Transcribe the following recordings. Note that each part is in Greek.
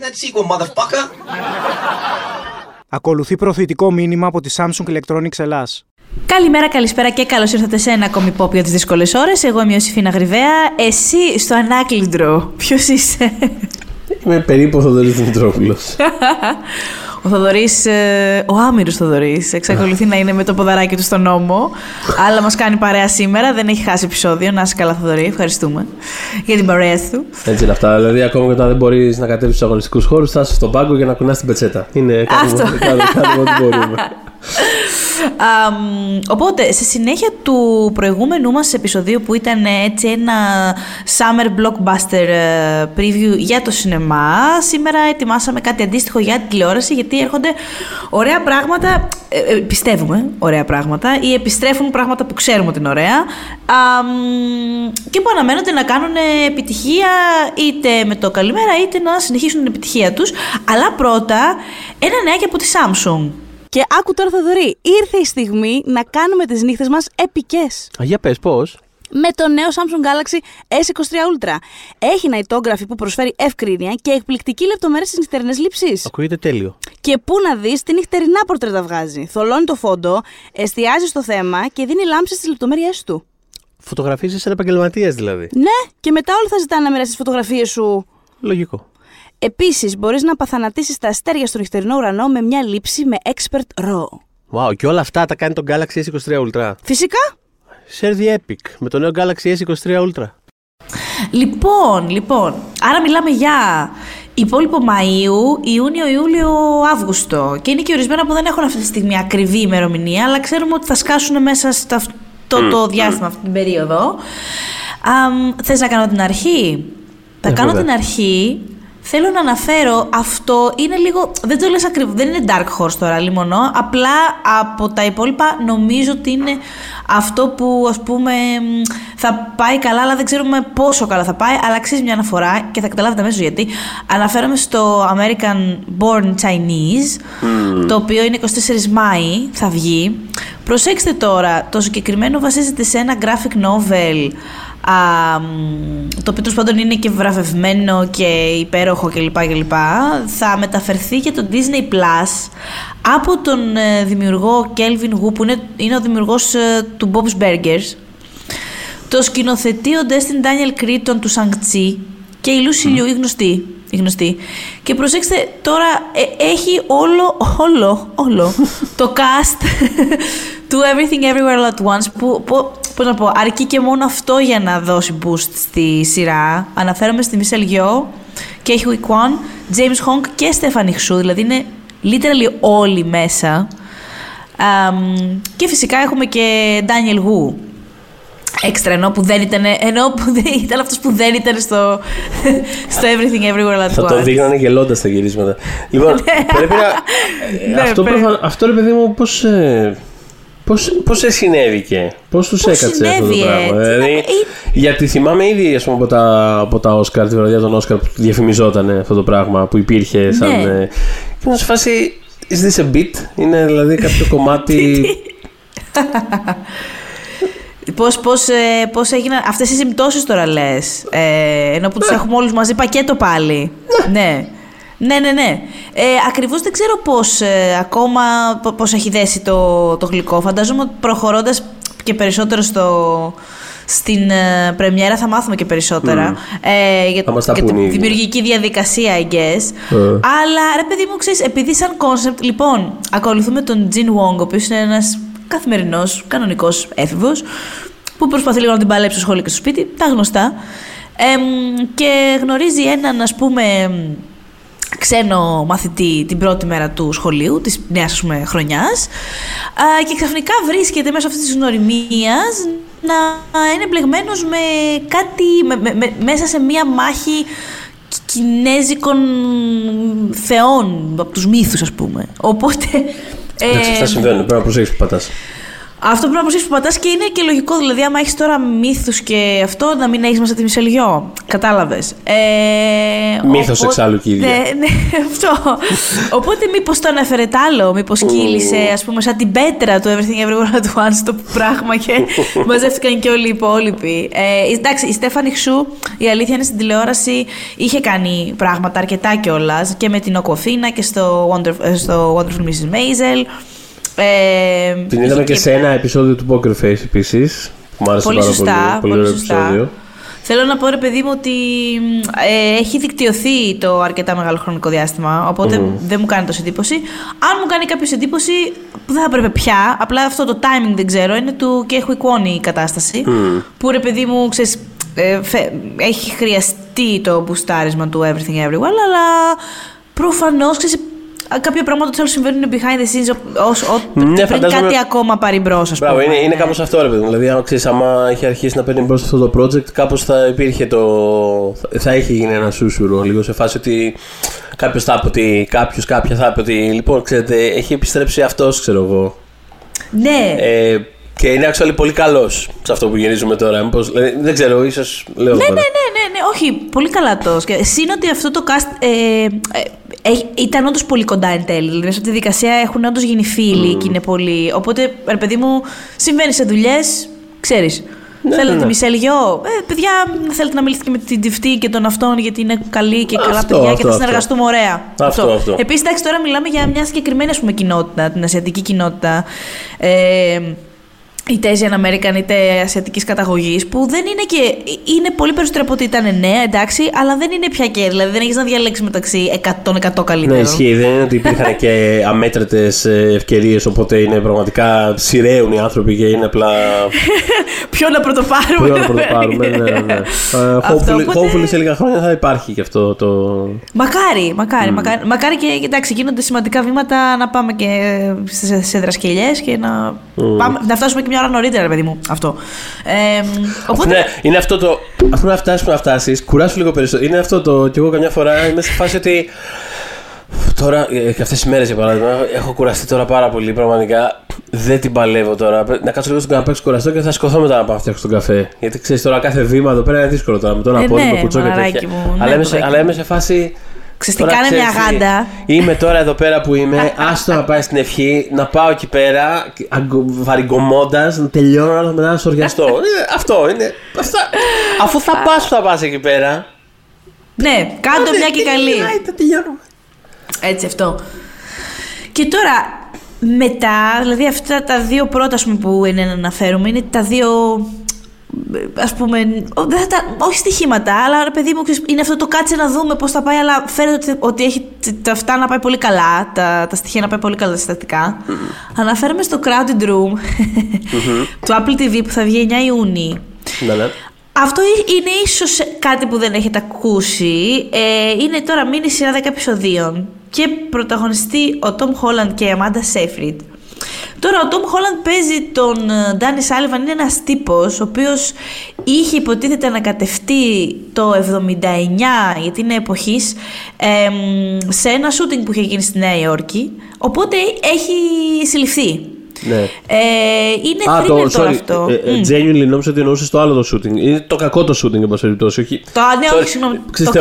that sequel, motherfucker. Ακολουθεί προθετικό μήνυμα από τη Samsung Electronics Ελλάς. Καλημέρα, καλησπέρα και καλώς ήρθατε σε ένα ακόμη pop για τις δύσκολες ώρες. Εγώ είμαι ο Σιφίνα Γρυβαία. Εσύ στο ανάκλυντρο. Ποιος είσαι, Είμαι περίπου ο Θοδωρής Δημητρόπουλος. Ο Θοδωρής, ο άμυρος Θοδωρής, εξακολουθεί να είναι με το ποδαράκι του στον νόμο. αλλά μας κάνει παρέα σήμερα. Δεν έχει χάσει επεισόδιο. Να είσαι καλά, Θοδωρή. Ευχαριστούμε για την παρέα του. Έτσι είναι αυτά. Δηλαδή, ακόμα και όταν δεν μπορείς να κατέβεις στου αγωνιστικούς χώρους, θα είσαι στον πάγκο για να κουνάς την πετσέτα. Είναι Αυτό. κάνουμε, κάνουμε, κάνουμε ό,τι μπορούμε. Αμ, οπότε, σε συνέχεια του προηγούμενου μας επεισοδίου που ήταν ε, έτσι ένα summer blockbuster ε, preview για το σινεμά, σήμερα ετοιμάσαμε κάτι αντίστοιχο για την τηλεόραση γιατί έρχονται ωραία πράγματα, ε, ε, πιστεύουμε ωραία πράγματα ή επιστρέφουν πράγματα που ξέρουμε ότι είναι ωραία αμ, και που αναμένονται να κάνουν επιτυχία είτε με το καλημέρα είτε να συνεχίσουν την επιτυχία τους. Αλλά πρώτα, ένα νεάκι από τη Samsung. Και άκου τώρα Θοδωρή, ήρθε η στιγμή να κάνουμε τις νύχτες μας επικές. Α, για πες, πώς; Με το νέο Samsung Galaxy S23 Ultra. Έχει νητόγραφη που προσφέρει ευκρίνεια και εκπληκτική λεπτομέρεια στις νυχτερινές λήψεις. Ακούγεται τέλειο. Και πού να δεις τι νυχτερινά πορτρέτα βγάζει. Θολώνει το φόντο, εστιάζει στο θέμα και δίνει λάμψη στις λεπτομέρειές του. Φωτογραφίζεις σαν επαγγελματία δηλαδή. Ναι, και μετά όλοι θα ζητάνε να μοιράσει τις φωτογραφίες σου. Λογικό. Επίσης, μπορείς να παθανατήσεις τα αστέρια στο νυχτερινό ουρανό με μια λήψη με Expert RAW. Wow, και όλα αυτά τα κάνει το Galaxy S23 Ultra. Φυσικά, Share the Epic με το νέο Galaxy S23 Ultra. Λοιπόν, λοιπόν, άρα μιλάμε για υπόλοιπο Μαΐου, Ιούνιο, Ιούλιο, Αύγουστο. Και είναι και ορισμένα που δεν έχουν αυτή τη στιγμή ακριβή ημερομηνία, αλλά ξέρουμε ότι θα σκάσουν μέσα σε αυτό το διάστημα, αυτή την περίοδο. Αμ, θες να κάνω την αρχή; Θα Ε, κάνω βέβαια. την αρχή. Θέλω να αναφέρω, αυτό είναι λίγο, δεν το λες ακριβώς, δεν είναι Dark Horse τώρα λιμονό, απλά από τα υπόλοιπα νομίζω ότι είναι αυτό που ας πούμε μ, θα πάει καλά, αλλά δεν ξέρουμε πόσο καλά θα πάει, αλλά αξίζει μια αναφορά και θα καταλάβετε αμέσως γιατί. Αναφέρομαι στο American Born Chinese, το οποίο είναι 24 Μάη, θα βγει. Προσέξτε τώρα, το συγκεκριμένο βασίζεται σε ένα graphic novel α, μ, το οποίο τέλος πάντων είναι και βραβευμένο και υπέροχο κλπ. κλπ. Θα μεταφερθεί για το Disney Plus από τον ε, δημιουργό Kelvin Wu που είναι, είναι ο δημιουργός ε, του Bob's Burgers το σκηνοθετεί ο Destin Daniel Cretton του Shang-Chi και η Lucy Liu, η γνωστή. Η γνωστή. Και προσέξτε, τώρα ε, έχει όλο, όλο, όλο το cast του Everything Everywhere All At Once που, που, πώς να πω, αρκεί και μόνο αυτό για να δώσει boost στη σειρά. Αναφέρομαι στη Michelle Yeoh και Hui Kwan, James Hong και Stephanie Hsu, δηλαδή είναι literally όλοι μέσα. Αμ, και φυσικά έχουμε και Daniel Wu, έξτρα ενώ που δεν ήταν, ενώ που δεν, ήταν αυτός που δεν ήταν στο, στο Everything Everywhere All At Θα τον Once. δείχνανε γελώντας τα γυρίσματα. Λοιπόν, πρέπει να. Ναι, αυτό, πρέπει. προφα- αυτό ρε παιδί μου, πώς. Πώς, πώς σε συνέβηκε, πώς τους Πώς έκατσε αυτό το συνέβη, πράγμα; έτσι, Δηλαδή, ε, γιατί θυμάμαι ήδη ας πούμε, από, τα, από τα Όσκαρ, τη βραδιά των Όσκαρ που διαφημιζόταν αυτό το πράγμα που υπήρχε σαν... Ναι. ε, και ήμουν σε φάση, is this a bit, είναι δηλαδή κάποιο κομμάτι... Πώς, πώς, ε, πώς έγιναν αυτές οι συμπτώσεις τώρα λες, ε, ενώ που τους έχουμε όλους μαζί πακέτο πάλι. Ναι. Ναι, ναι, ναι. Ε, ακριβώς δεν ξέρω πώς ε, ακόμα πο- πώς έχει δέσει το, το γλυκό. Φαντάζομαι ότι προχωρώντας και περισσότερο στο, στην ε, πρεμιέρα θα μάθουμε και περισσότερα. Ε, για, Θα μας τα για πούνε τη οι ίδιοι. δημιουργική διαδικασία, I guess. Ε. Αλλά ρε παιδί μου, ξέρεις, επειδή σαν concept, λοιπόν, ακολουθούμε τον Jin Wong, ο οποίος είναι ένας καθημερινός, κανονικός έφηβος, που προσπαθεί λίγο να την παλέψει στο σχολείο και στο σπίτι, τα γνωστά. Εμ, και γνωρίζει έναν, ας πούμε, ξένο μαθητή την πρώτη μέρα του σχολείου, της νέας ας πούμε, χρονιάς α, και ξαφνικά βρίσκεται μέσω αυτής της γνωριμίας να είναι μπλεγμένος με κάτι, με- με- με- μέσα σε μία μάχη κι- κινέζικων θεών, από τους μύθους ας πούμε. Οπότε... Εντάξει, ε, αυτά συμβαίνουν, πρέπει να προσέξεις που πατάς. Αυτό πρέπει να προσέξει που πατάς και είναι και λογικό. Δηλαδή, άμα έχεις τώρα μύθους και αυτό, να μην έχεις μέσα τη Μισελγιό. Κατάλαβες. Ε, Μύθος εξάλλου και ίδια. Ναι, ναι, αυτό. οπότε, μήπως το ανέφερε τ' άλλο, μήπως κύλησε, ας πούμε, σαν την πέτρα του Everything Everywhere at Once το πράγμα και μαζεύτηκαν και όλοι οι υπόλοιποι. Ε, εντάξει, η Στέφανη Χσού, η αλήθεια είναι στην τηλεόραση, είχε κάνει πράγματα αρκετά κιόλας και με την Οκοφίνα και στο, Wonder, ε, στο Wonderful Mrs. Maisel. Ε, Την είδαμε και σε ένα επεισόδιο του Poker Face επίσης. Που μου άρεσε Πολύ πάρα σωστά, πολύ. πολύ ωραίο σωστά. επεισόδιο. Θέλω να πω ρε παιδί μου ότι ε, έχει δικτυωθεί το αρκετά μεγάλο χρονικό διάστημα, οπότε δεν μου κάνει τόσο εντύπωση. Αν μου κάνει κάποιος εντύπωση, που δεν θα έπρεπε πια, απλά αυτό το timing δεν ξέρω, είναι του και έχω εικόνη η κατάσταση. Που ρε παιδί μου, ξέρεις, ε, φε- έχει χρειαστεί το μπουστάρισμα του Everything Everywhere, αλλά προφανώς, ξέρεις, κάποια πράγματα τους συμβαίνουν behind the scenes ως, ως, Ναι, πριν φαντάζομαι- κάτι ακόμα πάρει μπρος, ας πούμε. Μπράβο, είναι, είναι Ναι. κάπως αυτό ρε παιδί μου. Δηλαδή, αν ξέρεις, άμα είχε αρχίσει να παίρνει μπρος αυτό το project, κάπως θα υπήρχε το. θα είχε γίνει ένα σούσουρο λίγο σε φάση ότι κάποιος θα είπε ότι. κάποιος, κάποια θα είπε ότι. Λοιπόν, ξέρετε, έχει επιστρέψει αυτός, ξέρω εγώ. Ναι, Ε, και είναι actually πολύ καλός σε αυτό που γυρίζουμε τώρα. Μήπως, δηλαδή, δεν ξέρω, ίσως λέω. Ναι, τώρα. ναι, ναι, ναι, ναι, όχι, πολύ καλά το σκέφτομαι. Συν ότι αυτό το cast ε, ε, ε, ήταν όντως πολύ κοντά εν τέλει. Δηλαδή, μέσα από τη δικασία έχουν όντως γίνει φίλοι και είναι πολύ. Οπότε, ρε παιδί μου, συμβαίνει σε δουλειές, ξέρεις. θέλετε ναι, ναι. τη Μισελ Γιο. Ε, παιδιά, θέλετε να μιλήσετε και με την Τυφτή και τον αυτόν, γιατί είναι καλή και καλά Αυτό, παιδιά και αυτό, θα αυτό. συνεργαστούμε ωραία. Αυτό, αυτό. Επίσης, εντάξει, τώρα μιλάμε για μια συγκεκριμένη ας πούμε, κοινότητα, την ασιατική κοινότητα. Ε, είτε Asian American είτε ασιατική καταγωγής, που δεν είναι και. είναι πολύ περισσότερο από ότι ήταν νέα, εντάξει, αλλά δεν είναι πια και. Δηλαδή δεν έχεις να διαλέξεις μεταξύ 100 των 100 Ναι, καλύτερων. ισχύει. Δεν είναι ότι υπήρχαν και αμέτρητες ευκαιρίες, οπότε είναι πραγματικά σειραίουν οι άνθρωποι και είναι απλά. Ποιο να πρωτοπάρουμε. Ποιο να πρωτοπάρουμε. ναι, ναι, ναι. Ε, Αυτό, hopefully, οπότε- hopefully σε λίγα χρόνια θα υπάρχει και αυτό το. Μακάρι, μακάρι, μακάρι, μακάρι και εντάξει, γίνονται σημαντικά βήματα να πάμε και σε, σε δρασκελιές και να, πάμε, να φτάσουμε και μια ώρα νωρίτερα, ρε παιδί μου. Αυτό. Ε, οπότε, Ναι, είναι αυτό το. Αφού να φτάσει που να φτάσεις, κουράσου λίγο περισσότερο. Είναι αυτό το. κι εγώ καμιά φορά είμαι σε φάση ότι. Τώρα, ε, και αυτές τις μέρες για παράδειγμα, έχω κουραστεί τώρα πάρα πολύ. Πραγματικά δεν την παλεύω τώρα. Πρέπει να κάτσω λίγο στον καναπέ, κουραστώ και θα σηκωθώ μετά να πάω να φτιάξω τον καφέ. Γιατί ξέρεις τώρα κάθε βήμα εδώ πέρα είναι δύσκολο τώρα. Με το να Ε, πω ναι, με κουτσό και μαλάκι τέτοια. μου, ναι, αλλά, είμαι σε, παιδάκι αλλά είμαι σε φάση. Ξέρεις τι, τώρα κάνε μια ξέρεις τι, γάντα. Είμαι τώρα εδώ πέρα που είμαι. Άστο να πάει στην ευχή, να πάω εκεί πέρα, βαριγκομώντα, να τελειώνω, να μετά να σοριαστώ. Ε, αυτό είναι. Αυτά. Αφού θα πας που θα πας εκεί πέρα. ναι, κάντο μια και καλή. Θα τελειώνουμε. Έτσι αυτό. Και τώρα, μετά, δηλαδή αυτά τα δύο πρώτα ας πούμε, που είναι να αναφέρουμε, είναι τα δύο, ας πούμε, ο- δεν θα τα, όχι στοιχήματα, αλλά ρε παιδί μου, ξέρεις, είναι αυτό το κάτσε να δούμε πώς θα πάει, αλλά φαίνεται ότι, ότι έχει т- τα αυτά να πάει πολύ καλά, τα, τα στοιχεία να πάει πολύ καλά τα συστατικά. Αναφέρομαι στο Crowded Room του Apple TV που θα βγει 9 Ιούνιου. Ναι, ναι. Αυτό ε- είναι ίσως κάτι που δεν έχετε ακούσει. Ε, είναι τώρα μήνυ σειρά 10 επεισοδίων και πρωταγωνιστεί ο Tom Holland και η Amanda Seyfried. Τώρα ο Tom Holland παίζει τον ε, Danny Sullivan, είναι ένας τύπος ο οποίος είχε υποτίθεται ανακατευτεί το 79 γιατί είναι εποχής εμ, σε ένα shooting που είχε γίνει στη Νέα Υόρκη οπότε έχει συλληφθεί. ναι. Ε, είναι Α, thriller το, τώρα sorry, αυτό. ε, ε, Μμ. genuinely νόμιζα ότι εννοούσες το άλλο το shooting. Είναι το κακό το shooting, εν πάση περιπτώσει. Όχι. Το, ναι, Sorry, όχι, συγγνώμη. Ξέρεις,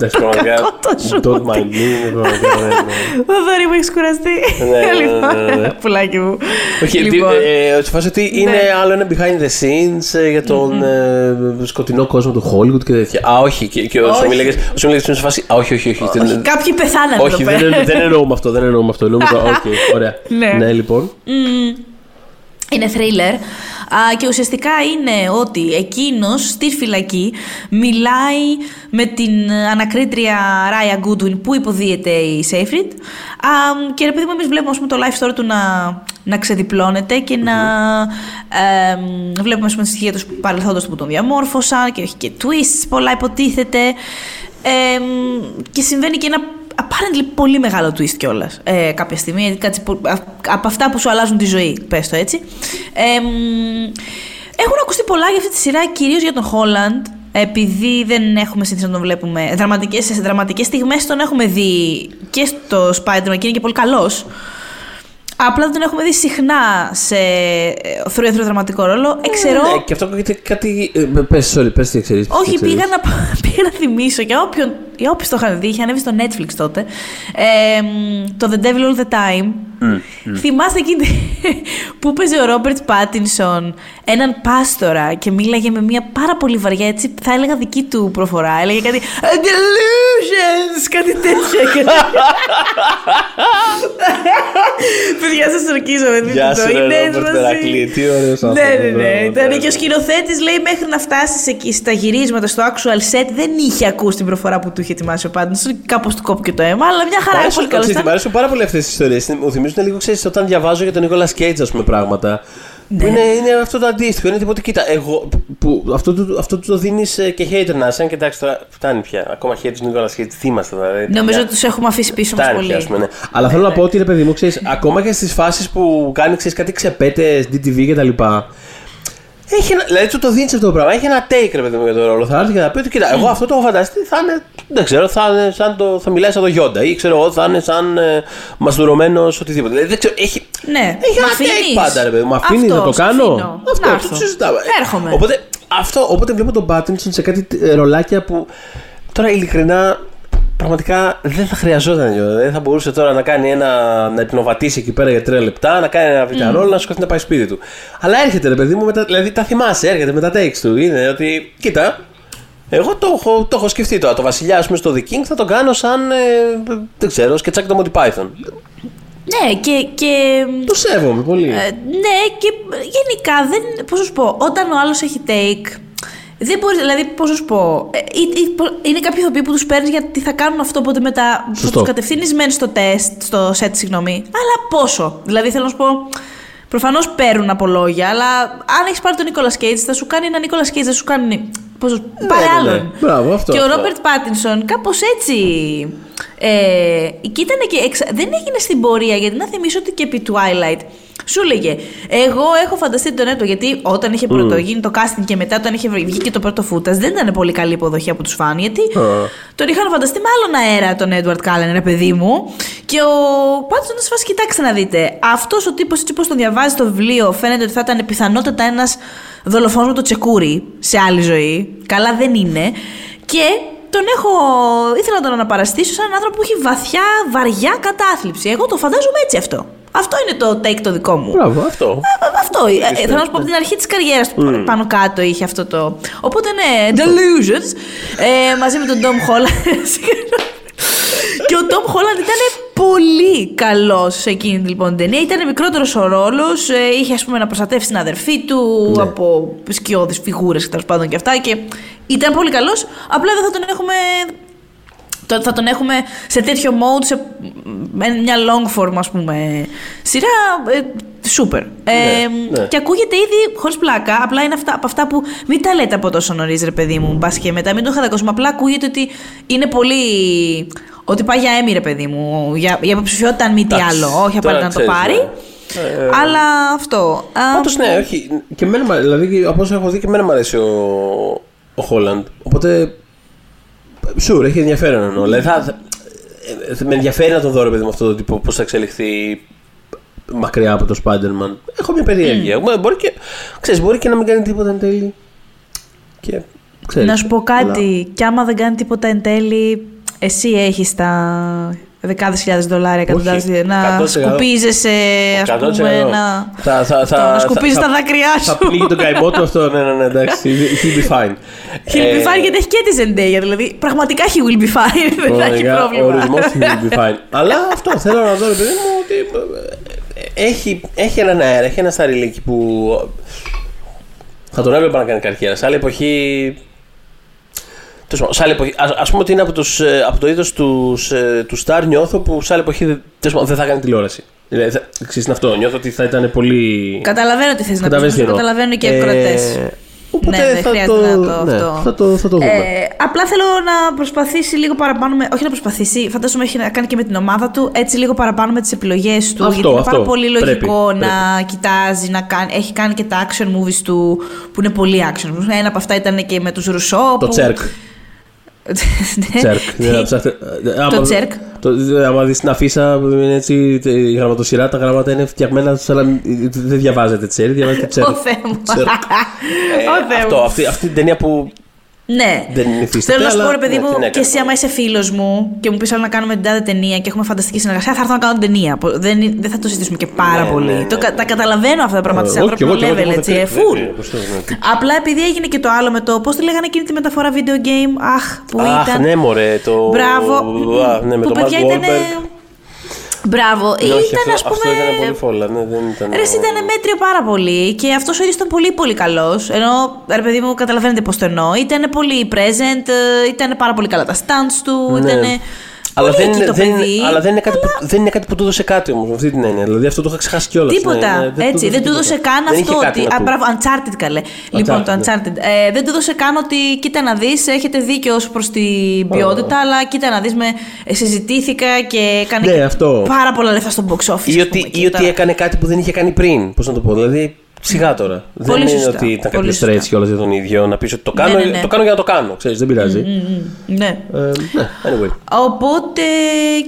το θεώρησα κακό ότι ήταν- Ναι. Εντάξει, πραγματικά. κακό το Don't shooting. mind me. είναι πραγματικά, ναι, ναι. Θοδωρή μου, έχεις κουραστεί. Ναι, ναι, ναι, Λοιπόν, ναι, ναι. Πουλάκι μου. Όχι, Λοιπόν, ε, ε, σε φάση ότι είναι άλλο ένα behind the scenes ε, για τον ε, σκοτεινό κόσμο του Hollywood και τέτοια. Α, όχι. Και, και όσο Όχι. μίλαγες, όσο μίλαγες είναι σε φάση. Α, όχι, όχι, όχι. δεν- όχι, Κάποιοι πεθάνανε όχι, εδώ δεν, πέρα. δεν εννοούμε αυτό. Δεν εννοούμε αυτό. Εννοούμε το. Οκ, ωραία. Ναι. Ναι, λοιπόν. Είναι thriller α, και ουσιαστικά είναι ότι εκείνος στη φυλακή μιλάει με την ανακρίτρια Ράια Γκούντουιν που υποδύεται η Σέιφριντ και ρε παιδί μου εμείς βλέπουμε ας πούμε, το life story του να, να ξεδιπλώνεται και να ε, βλέπουμε ας πούμε, τη στοιχεία τους παρελθόντος του που τον διαμόρφωσαν και έχει και twists πολλά υποτίθεται. Ε, και συμβαίνει και ένα apparently πολύ μεγάλο twist κιόλας ε, κάποια στιγμή. Κάτι, που- α- από αυτά που σου αλλάζουν τη ζωή, πες το έτσι. Ε, μ, έχουν ακουστεί πολλά για αυτή τη σειρά, κυρίως για τον Χόλαντ, επειδή δεν έχουμε συνηθίσει να τον βλέπουμε. Δραματικές, σε δραματικές στιγμές τον έχουμε δει και στο Spider-Man και είναι και πολύ καλός. Απλά δεν τον έχουμε δει συχνά σε ε, θρούεθρο δραματικό ρόλο. Εξαιρώ. Ναι, και αυτό ακούγεται κάτι. ε, Πες, sorry, πες τι ξέρεις. Όχι, πήγα να, πήγα να θυμίσω για όποιον, για όποιους το είχαν δει, είχε ανέβει στο Netflix τότε. Ε, μ, το The Devil All the Time. Θυμάστε εκείνη που παίζει ο Ρόμπερτ Πάτινσον έναν πάστορα και μίλαγε με μια πάρα πολύ βαριά, έτσι θα έλεγα δική του προφορά. Έλεγε κάτι «A delusions, κάτι τέτοιο. Παιδιά, σας ορκίζομαι. δείτε Γεια το. σου, ρε, Είναι Ρόμπερτ μαζί. Τερακλή, τι ωραίος Ναι, άνθρωπος, ναι, ναι. μπράβο, Ήταν μπράβο. και ο σκηνοθέτης λέει μέχρι να φτάσεις εκεί στα γυρίσματα, στο actual set, δεν είχε ακούσει την προφορά που του είχε ετοιμάσει ο Πάντινσον. Κάπως του κόπηκε το αίμα, αλλά μια χαρά Μ' είναι πολύ αρέσουν- καλό. ξέρεις τι, Μ' αρέσουν πάρα πολύ αυτές τι ιστορίες. Μου θυμίζουν λίγο, ξέρεις, όταν διαβάζω για τον Νίκολα Κέιτ, ας πούμε, πράγματα. Που Ναι. είναι, είναι αυτό το αντίστοιχο. Είναι τίποτα, κοίτα, εγώ. Που, αυτό, του, αυτό του το δίνεις και hater να είσαι. Αν κοιτάξεις τώρα, φτάνει πια. Ακόμα hater του Νίκολα Κέιτ, τι είμαστε δηλαδή. Νομίζω μια- ότι τους έχουμε αφήσει πίσω μας Φτάνει πολύ. πια, ας πούμε, ναι. Αλλά θέλω να πω ότι ρε παιδί μου, ξέρεις, ακόμα και στις φάσεις που κάνει ξέρεις, κάτι ξεπέτε, DTV κτλ. Έχει ένα, δηλαδή του το δίνεις αυτό το πράγμα. Έχει ένα take ρε παιδί μου για τον ρόλο. Θα έρθει και θα πει ότι κοίτα, εγώ αυτό το έχω φανταστεί. Θα είναι, δεν ξέρω, θα, είναι σαν το, θα μιλάει σαν το Γιόντα ή ξέρω εγώ, θα είναι σαν ε, μαστουρωμένο οτιδήποτε. Δηλαδή, δεν ξέρω, έχει, Ναι, έχει μ' ένα αφήνεις. take πάντα ρε παιδί μου. Μ' αφήνεις Αυτό, να το σ' κάνω. αφήνω. Αυτό, Να το έρθω. συζητάμε. Έρχομαι. Οπότε, αυτό, οπότε βλέπω τον Πάτινσον σε κάτι ε, ρολάκια που τώρα ειλικρινά πραγματικά δεν θα χρειαζόταν. νιώθω. Δεν θα μπορούσε τώρα να κάνει ένα. να υπνοβατήσει εκεί πέρα για τρία λεπτά, να κάνει ένα β' ρόλο, να σηκωθεί να πάει σπίτι του. Αλλά έρχεται ρε παιδί μου, με τα, δηλαδή τα θυμάσαι, έρχεται με τα takes του. Είναι ότι, κοίτα, εγώ το έχω, το έχω σκεφτεί τώρα. Το βασιλιά, ας πούμε, στο The King θα τον κάνω σαν. Ε, δεν ξέρω, σκετσάκι το Monty Python. Ναι, και. και Το σέβομαι πολύ. ε, ναι, και γενικά δεν. Πώς να σου πω, όταν ο άλλος έχει take. Δεν μπορείς, δηλαδή, πώς να σου πω. ε, ή- ή πο- είναι κάποιοι ηθοποιοί που τους παίρνεις γιατί θα κάνουν αυτό, οπότε μετά θα Σωστό. του κατευθύνεις μεν στο τεστ, στο set, συγγνώμη. Αλλά πόσο. Δηλαδή, θέλω να σου πω. Προφανώς παίρνουν από λόγια, αλλά αν έχεις πάρει τον Νίκολα Κέιτ, θα σου κάνει ένα Νίκολα Κέιτ, θα σου κάνει. Πώς, πάρε ναι, ναι. άλλον. Μπράβο, αυτό, Και ο αυτό. Ρόμπερτ Πάτινσον κάπως έτσι. Ε, και ήταν και εξ- δεν έγινε στην πορεία, γιατί να θυμίσω ότι και επί Twilight σου έλεγε Εγώ έχω φανταστεί τον Έτο, γιατί όταν είχε πρώτο γίνει το casting και μετά όταν είχε βγει και το πρώτο φούτας, δεν ήταν πολύ καλή υποδοχή από τους φαν. Γιατί τον είχαν φανταστεί με άλλον αέρα τον Έντουαρτ Κάλεν, ρε παιδί μου. Και ο Πάτινσον ήταν σε φάση, κοιτάξτε να δείτε. Αυτός ο τύπος, έτσι όπω τον διαβάζει το βιβλίο, φαίνεται ότι θα ήταν πιθανότατα ένας δολοφόνος με το τσεκούρι σε άλλη ζωή. Καλά δεν είναι. Και τον έχω. ήθελα να τον αναπαραστήσω σαν έναν άνθρωπο που έχει βαθιά, βαριά κατάθλιψη. Εγώ το φαντάζομαι έτσι αυτό. Αυτό είναι το take το δικό μου. Μπράβο, αυτό. Ε, Αυτό. Ε, θέλω να σου πω από την αρχή της καριέρας του πάνω κάτω είχε αυτό το. Οπότε ναι, delusions. Ε, μαζί με τον Tom Holland. και ο Tom Holland ήταν πολύ καλός σε εκείνη λοιπόν την ταινία. Ήταν μικρότερος ο ρόλος. είχε ας πούμε να προστατεύσει την αδερφή του από σκιώδεις φιγούρες και τέλο πάντων και αυτά. Και ήταν πολύ καλός. Απλά δεν θα τον έχουμε το- θα τον έχουμε σε τέτοιο mode, σε με μια long form ας πούμε σειρά, ε, super. Ε, ναι. Και ακούγεται ήδη χωρίς πλάκα, απλά είναι αυτά, από αυτά που μην τα λέτε από τόσο νωρίς ρε παιδί μου, μπας και μετά, μην το είχατε ακούσει, απλά ακούγεται ότι είναι πολύ... Ότι πάει για έμι ρε παιδί μου, για, για υποψηφιότητα αν μη τι Εντάξει, άλλο, όχι τώρα απαραίτητα να το ξέρεις, πάρει. ναι. Ε, Αλλά αυτό. Α, Πάντω ναι, όχι. Και εμένα, μου αρέσει, δηλαδή από όσο έχω δει και εμένα μου αρέσει ο, ο Χόλαντ. Οπότε. Σουρ, έχει ενδιαφέρον εννοώ. Δηλαδή θα, θα- ε, με ενδιαφέρει να τον δω ρε παιδί με αυτό το τύπο πώς θα εξελιχθεί μακριά από το Spider-Man. Έχω μια περιέργεια. Μα Μπορεί, και, ξέρεις, μπορεί και να μην κάνει τίποτα εν τέλει. Και, ξέρεις, να σου πω αλλά- κάτι, κι άμα δεν κάνει τίποτα εν τέλει, εσύ έχεις τα δεκάδες χιλιάδες δολάρια, εκατοντάδες. Να 100%. σκουπίζεσαι, ας 100%. πούμε, να. Θα, θα, αυτό, θα, να σκουπίζεις θα- τα δάκρυά Θα σου. πνίγει τον καημό του αυτό. Ναι, ναι, ναι, εντάξει. He'll be fine. He'll be Ε, fine γιατί έχει και τη Zendaya. Δηλαδή, πραγματικά he will be fine. Δεν θα έχει Πραγματικά, Ο πρόβλημα. ορισμός του will be fine. Αλλά αυτό θέλω να δω, ρε παιδί μου, ότι ε, έχει, έχει έναν αέρα, έχει ένα σταριλίκι που θα τον έβλεπα να κάνει καριέρα. Σε άλλη εποχή. Τέλος πάντων, Σε άλλη εποχή, ας, ας πούμε ότι είναι από, τους, ε, από το είδος τους, ε, του Star νιώθω που σε άλλη εποχή δεν, τέλος πάντων, δεν θα κάνει τηλεόραση. Δηλαδή, θα, ξέρεις, είναι αυτό. Νιώθω ότι θα ήταν πολύ. Καταλαβαίνω τι θες να Καταλαβαίνεις τι πει. εννοώ. Καταλαβαίνω και οι Ε, ακροατέ. Οπότε Ναι, δεν θα, χρειάζεται το, να το ναι, αυτό. θα, το, θα το δούμε. Ε, απλά θέλω να προσπαθήσει λίγο παραπάνω με. Όχι να προσπαθήσει, φαντάζομαι έχει να κάνει και με την ομάδα του. Έτσι λίγο παραπάνω με τις επιλογές του. Αυτό, γιατί είναι πάρα αυτό. πολύ Πρέπει, λογικό να κοιτάζει, να κάνει. Έχει κάνει και τα action movies του που είναι πολύ action. Ένα από αυτά ήταν και με τους Ρουσό. το που- τσέρκ. Τσέρκ. Δεν θα ψάχτε- ε, άμα- τσέρκ. το- ε, Άμα δεις την αφίσα που είναι έτσι, τε- η γραμματοσυρά, τα γράμματα είναι φτιαγμένα, αλλά δεν διαβάζετε τσέρι, διαβάζετε τσέρκ. Ω Θεέ μου. Τσέρκ. Ω Ε, Θεέ Αυτό, μου. αυτή, αυτή την ταινία που Ναι. δεν υφίσταται. Θέλω να σου πω, αλλά, ρε παιδί ναι, μου, την και έκανε. εσύ, άμα είσαι φίλος μου και μου πεις όλα να κάνουμε την τάδε ταινία και έχουμε φανταστική συνεργασία, θα έρθω να κάνω την ταινία. Πο- Δεν, δεν θα το συζητήσουμε και πάρα Ναι, πολύ. ναι, ναι, το, κα- ναι. τα καταλαβαίνω αυτά τα πράγματα σε Ε, όχι, ανθρώπινο εγώ- εγώ- level, εγώ- έτσι. δεν- ε, δεν- Full. δεν- δεν- δεν- Απλά επειδή έγινε και το άλλο με το. Πώς τη λέγανε εκείνη τη μεταφορά video game. Αχ, που Αχ, ήταν. ναι, μωρέ, το. Μπράβο. Α, ναι, με που το παιδιά Mark ήταν. Wahlberg. Μπράβο. Ναι, όχι, ήταν, αυτό, ας πούμε. αυτό ήταν πολύ φόλα. Ναι, δεν ήταν. Ρε, εσύ ήταν μέτριο πάρα πολύ και αυτός ο ίδιος ήταν πολύ πολύ καλός. Ενώ, ρε παιδί μου, καταλαβαίνετε πώ το εννοώ. Ήταν πολύ present, ε, ήταν πάρα πολύ καλά τα stunts του. Ναι. Ήταν. Αλλά πολύ δεν, εκεί είναι, το δεν, είναι- παιδί. αλλά δεν, είναι κάτι που, δεν είναι κάτι που του έδωσε κάτι όμως, με αυτή την έννοια. Δηλαδή αυτό το είχα ξεχάσει κιόλας. Τίποτα. έτσι. Δεν του έδωσε καν αυτό ότι. Α, μπράβο, Uncharted καλέ. Λοιπόν, το ναι. Uncharted. Ε, δεν του έδωσε καν ότι κοίτα να δεις, έχετε δίκιο ως προς την ποιότητα, αλλά κοίτα να δεις, με ε, συζητήθηκα και έκανε Ναι, και αυτό. πάρα πολλά λεφτά στο box office. Ή ας ότι, πούμε, ή και ότι τώρα. έκανε κάτι που δεν είχε κάνει πριν. Πώς να το πω. Δηλαδή, σιγά τώρα. Πολύ δεν είναι σωστά. ότι ήταν Πολύ κάποιο σωστά. stretch κιόλας για τον ίδιο να πεις ότι το Ναι, κάνω, ναι, ναι. το κάνω για να το κάνω. Ξέρεις, δεν πειράζει. Ναι. Ε, ναι, anyway. Οπότε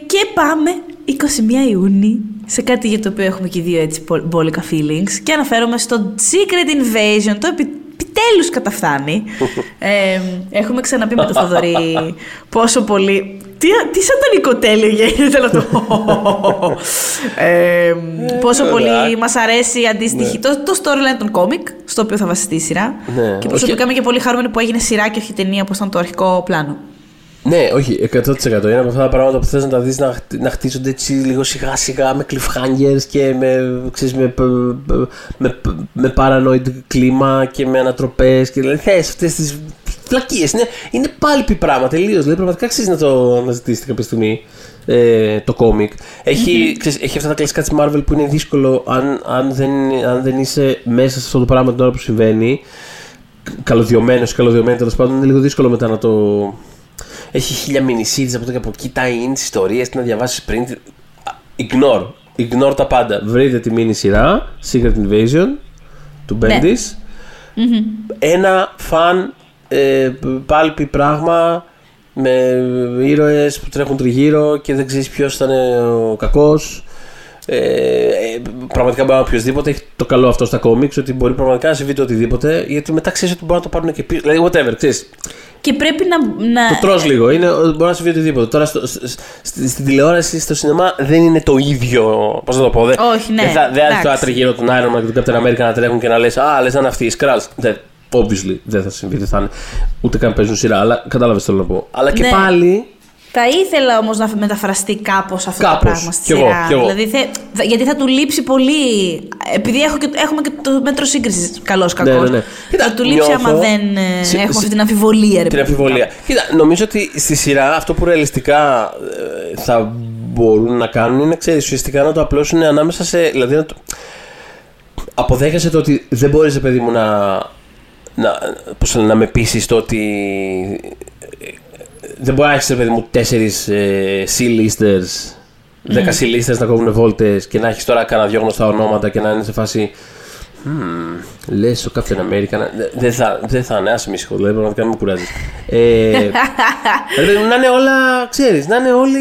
και πάμε 21 Ιούνιου σε κάτι για το οποίο έχουμε και οι δύο έτσι μπο- μπόλικα feelings και αναφέρομαι στο Secret Invasion, το επι, επιτέλους καταφθάνει. ε, έχουμε ξαναπεί με το Θοδωρή πόσο πολύ... Τι, τι σατανικό τέλειο γίνεται να το ε, Πόσο πολύ εντάξει. μας αρέσει η αντίστοιχη το, το storyline των κόμικ, στο οποίο θα βασιστεί η σειρά. Ναι, και προσωπικά είμαι και πολύ χαρούμενη που έγινε σειρά και όχι ταινία όπως ήταν το αρχικό πλάνο. Ναι, όχι, 100%. Είναι από αυτά τα πράγματα που θες να τα δεις να, χτ- να χτίζονται έτσι λίγο σιγά σιγά με cliffhangers και με, ξέρεις, με, π- π- με, π- με paranoid κλίμα και με ανατροπές και δηλαδή θες αυτές τις φλακίες. Είναι, είναι πάλι πράγμα τελείως. Δηλαδή πραγματικά αξίζει να το αναζητήσετε κάποια στιγμή ε, το κόμικ. Έχει, ξέρεις, έχει αυτά τα κλασικά της Marvel που είναι δύσκολο αν, αν, δεν, αν δεν είσαι μέσα σε αυτό το πράγμα την ώρα που συμβαίνει καλωδιωμένος ή καλωδιωμένη τέλος πάντων, είναι λίγο δύσκολο μετά να το. Έχει χίλια μινισίδες από εδώ και από εκεί, tie-ins, ιστορίες, τι να διαβάσεις πριν. τι- Ignore. Ignore τα πάντα. Βρείτε τη μίνι σειρά, Secret Invasion, του Ναι. Bendis. Ένα φαν ε, πάλπι πράγμα με ήρωες που τρέχουν τριγύρω και δεν ξέρεις ποιος θα είναι ο κακός. Ε, ε, πραγματικά μπορεί να οποιοδήποτε έχει το καλό αυτό στα κόμιξ ότι μπορεί πραγματικά να συμβεί το οτιδήποτε γιατί μετά ξέρεις ότι μπορεί να το πάρουν και πίσω. Δηλαδή, whatever, ξέρεις. Και πρέπει να. να... Το τρως λίγο. Είναι, μπορεί να συμβεί οτιδήποτε. Τώρα στο, σ- σ- στη- στην τηλεόραση, στο σινεμά δεν είναι το ίδιο. Πώς να το πω. Δεν, Όχι, ναι, Δεν θα, δεν εντάξει. θα τριγύρω τον Iron Man και τον Captain America να τρέχουν και να λες Α, λες να είναι αυτοί οι Skrulls. Δεν, obviously δεν θα συμβεί, δεν θα είναι. Ούτε καν παίζουν σειρά. Αλλά κατάλαβες τι θέλω να πω. Αλλά και Ναι. πάλι. Θα ήθελα όμως να μεταφραστεί κάπως αυτό το Κάπως. πράγμα στη Κι εγώ, σειρά. κι εγώ. Δηλαδή, θε, θα- γιατί θα του λείψει πολύ. Επειδή έχω και, έχουμε και το μέτρο σύγκρισης, καλός κακό. Ναι, ναι, ναι. Κοίτα, Θα του λείψει νιώθω- άμα δεν ε, Συ- έχουμε συ- αυτή την αμφιβολία. Ρε, Την παιδί μου. αμφιβολία. Κοίτα, νομίζω ότι στη σειρά αυτό που ρεαλιστικά ε, θα μπορούν να κάνουν είναι, ξέρεις, ουσιαστικά να το απλώσουν ανάμεσα σε. Δηλαδή να το. Αποδέχεσαι το ότι δεν μπορείς, παιδί μου, να. Να, πώς το λένε, να με πείσει το ότι. ε, Δεν μπορεί να έχεις, παιδί μου, τέσσερις ε, C-listers, δέκα C-listers να κόβουν βόλτες και να έχεις τώρα κανένα δυο γνωστά ονόματα και να είναι σε φάση. Hmm, Λες ο Captain America. να- δε- Δεν θα, δεν θα είναι, άσε με ησυχό, δηλαδή πραγματικά μην με κουράζεις. Ε, ρε παιδί μου, να είναι όλα, ξέρεις, να είναι όλοι.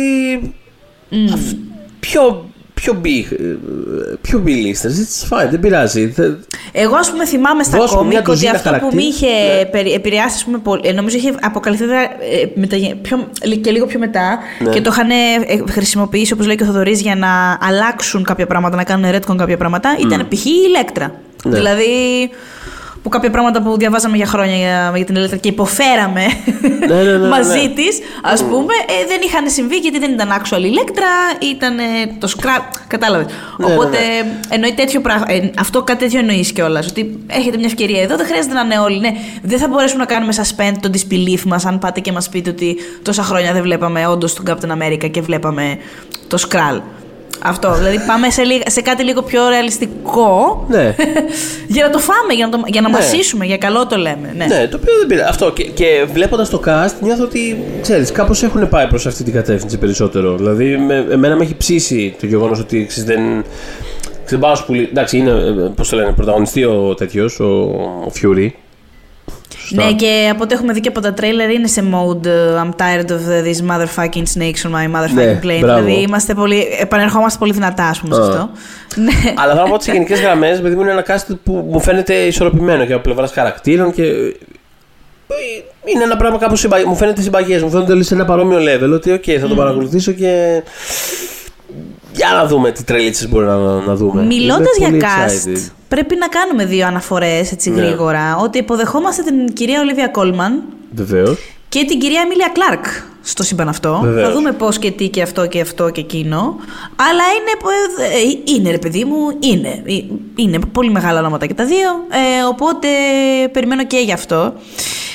αυ- πιο, πιο big, ε, πιο big listers. It's fine, δεν πειράζει. Θε- Εγώ, ας πούμε, θυμάμαι στα Δώσ' μου μια κόμικ ότι ντουζίνα αυτό που χαρακτήρα. με είχε Ναι. περι- επηρεάσει, ας πούμε, πολύ, ε, νομίζω είχε αποκαλυφθεί ε, μετα, πιο, και λίγο πιο μετά Ναι. και το είχαν ε, χρησιμοποιήσει, όπως λέει και ο Θοδωρής, για να αλλάξουν κάποια πράγματα, να κάνουν retcon κάποια πράγματα. Ήταν π.χ. η Ηλέκτρα. Ναι. Δηλαδή, που κάποια πράγματα που διαβάζαμε για χρόνια για, για την Ηλέκτρα και υποφέραμε Ναι, ναι, ναι, ναι, μαζί ναι. της, ας πούμε, ε, δεν είχαν συμβεί γιατί δεν ήταν actual Ηλέκτρα, ήταν ε, το scrap. Κατάλαβες. Ναι, ναι, Οπότε ναι. εννοεί τέτοιο πράγμα. ε, αυτό κάτι τέτοιο εννοείς κιόλας. Ότι έχετε μια ευκαιρία εδώ, δεν χρειάζεται να είναι όλοι. Ναι, δεν θα μπορέσουμε να κάνουμε suspend το disbelief μας αν πάτε και μας πείτε ότι τόσα χρόνια δεν βλέπαμε όντως τον Captain America και βλέπαμε το Skrull. Αυτό. Δηλαδή πάμε σε, λίγα- σε κάτι λίγο πιο ρεαλιστικό. Ναι. για να το φάμε, για να, το, για να Ναι. μασίσουμε, για καλό το λέμε. Ναι. Ναι, το οποίο δεν πειράζει. Αυτό. Και, και βλέποντας το cast, νιώθω ότι ξέρεις, κάπως έχουν πάει προς αυτή την κατεύθυνση περισσότερο. Δηλαδή, με, εμένα με έχει ψήσει το γεγονός ότι ξέρεις, δεν. Δεν πάω σου πολύ. Εντάξει, είναι, πώς το λένε, πρωταγωνιστή ο τέτοιος, ο, ο Fury. Σωστά. Ναι, και από ό,τι έχουμε δει και από τα τρέιλερ είναι σε mode uh, I'm tired of these motherfucking snakes on my motherfucking Ναι, plane. μπράβο. Δηλαδή είμαστε πολύ, επανερχόμαστε πολύ δυνατά, ας πούμε, σε Α. αυτό. Ναι. Αλλά θα πω ότι σε γενικές γραμμές, παιδί μου είναι ένα cast που μου φαίνεται ισορροπημένο και από πλευράς χαρακτήρων και. Είναι ένα πράγμα κάπου συμπα... μου φαίνεται συμπαγές. Μου φαίνεται όλοι σε ένα παρόμοιο level. Ότι, οκ, θα το παρακολουθήσω και. Για να δούμε τι τρελίτσες μπορεί να, να δούμε. Μιλώντας Είμαι για πολύ cast, excited. πρέπει να κάνουμε δύο αναφορές έτσι Ναι. γρήγορα. Ότι υποδεχόμαστε την κυρία Ολίβια Κόλμαν Βεβαίως. Και την κυρία Εμίλια Κλάρκ στο σύμπαν αυτό. Βεβαίως. Θα δούμε πώς και τι και αυτό και αυτό και εκείνο. Αλλά είναι, ε, είναι ρε παιδί μου, είναι. Ε, Είναι πολύ μεγάλα ονόματα και τα δύο. Ε, οπότε περιμένω και γι' αυτό.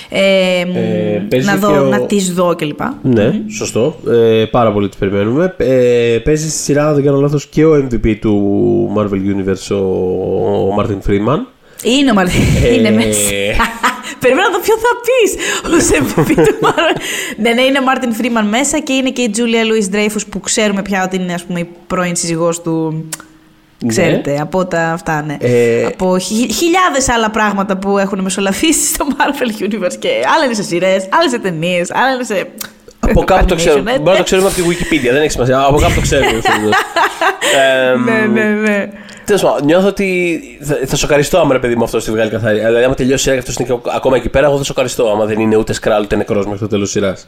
Ε, Ε, παίζει να, και δω, ο- να τις δω κλπ. Ναι, σωστό. Ε, πάρα πολύ τις περιμένουμε. Ε, παίζει στη σειρά, αν δεν κάνω λάθος, και ο MVP του Marvel Universe, ο, ο Martin Freeman. Είναι ο Μάρτιν. Ε, Είναι μέσα. Περιμένω να δω ποιο θα πεις ως MVP του Marvel. ναι, ναι, είναι ο Μάρτιν Φρήμαν μέσα και είναι και η Τζούλια Λούι Ντρέιφους που ξέρουμε πια ότι είναι ας πούμε, η πρώην σύζυγός του. Ξέρετε, από τα αυτά, ναι. Ναι. Ε, από χι, χιλιάδες άλλα πράγματα που έχουν μεσολαβήσει στο Marvel Universe και άλλα είναι σε σειρές, άλλες σε ταινίες, άλλα είναι σε. Από κάπου το animation, ξέρουμε. ε, Μπορεί να το ξέρουμε από τη Wikipedia, δεν έχει σημασία. Από κάπου το ξέρουμε. ε, Ναι, ναι, ναι. Τέλος πάντων, νιώθω ότι θα, θα σοκαριστώ άμα ρε παιδί μου αυτό τη βγάλει καθαρή. Δηλαδή, άμα τελειώσει η σειρά και αυτό είναι και ακόμα εκεί πέρα, εγώ θα σοκαριστώ. Άμα δεν είναι ούτε Skrull ούτε νεκρό μέχρι το τέλος της σειράς.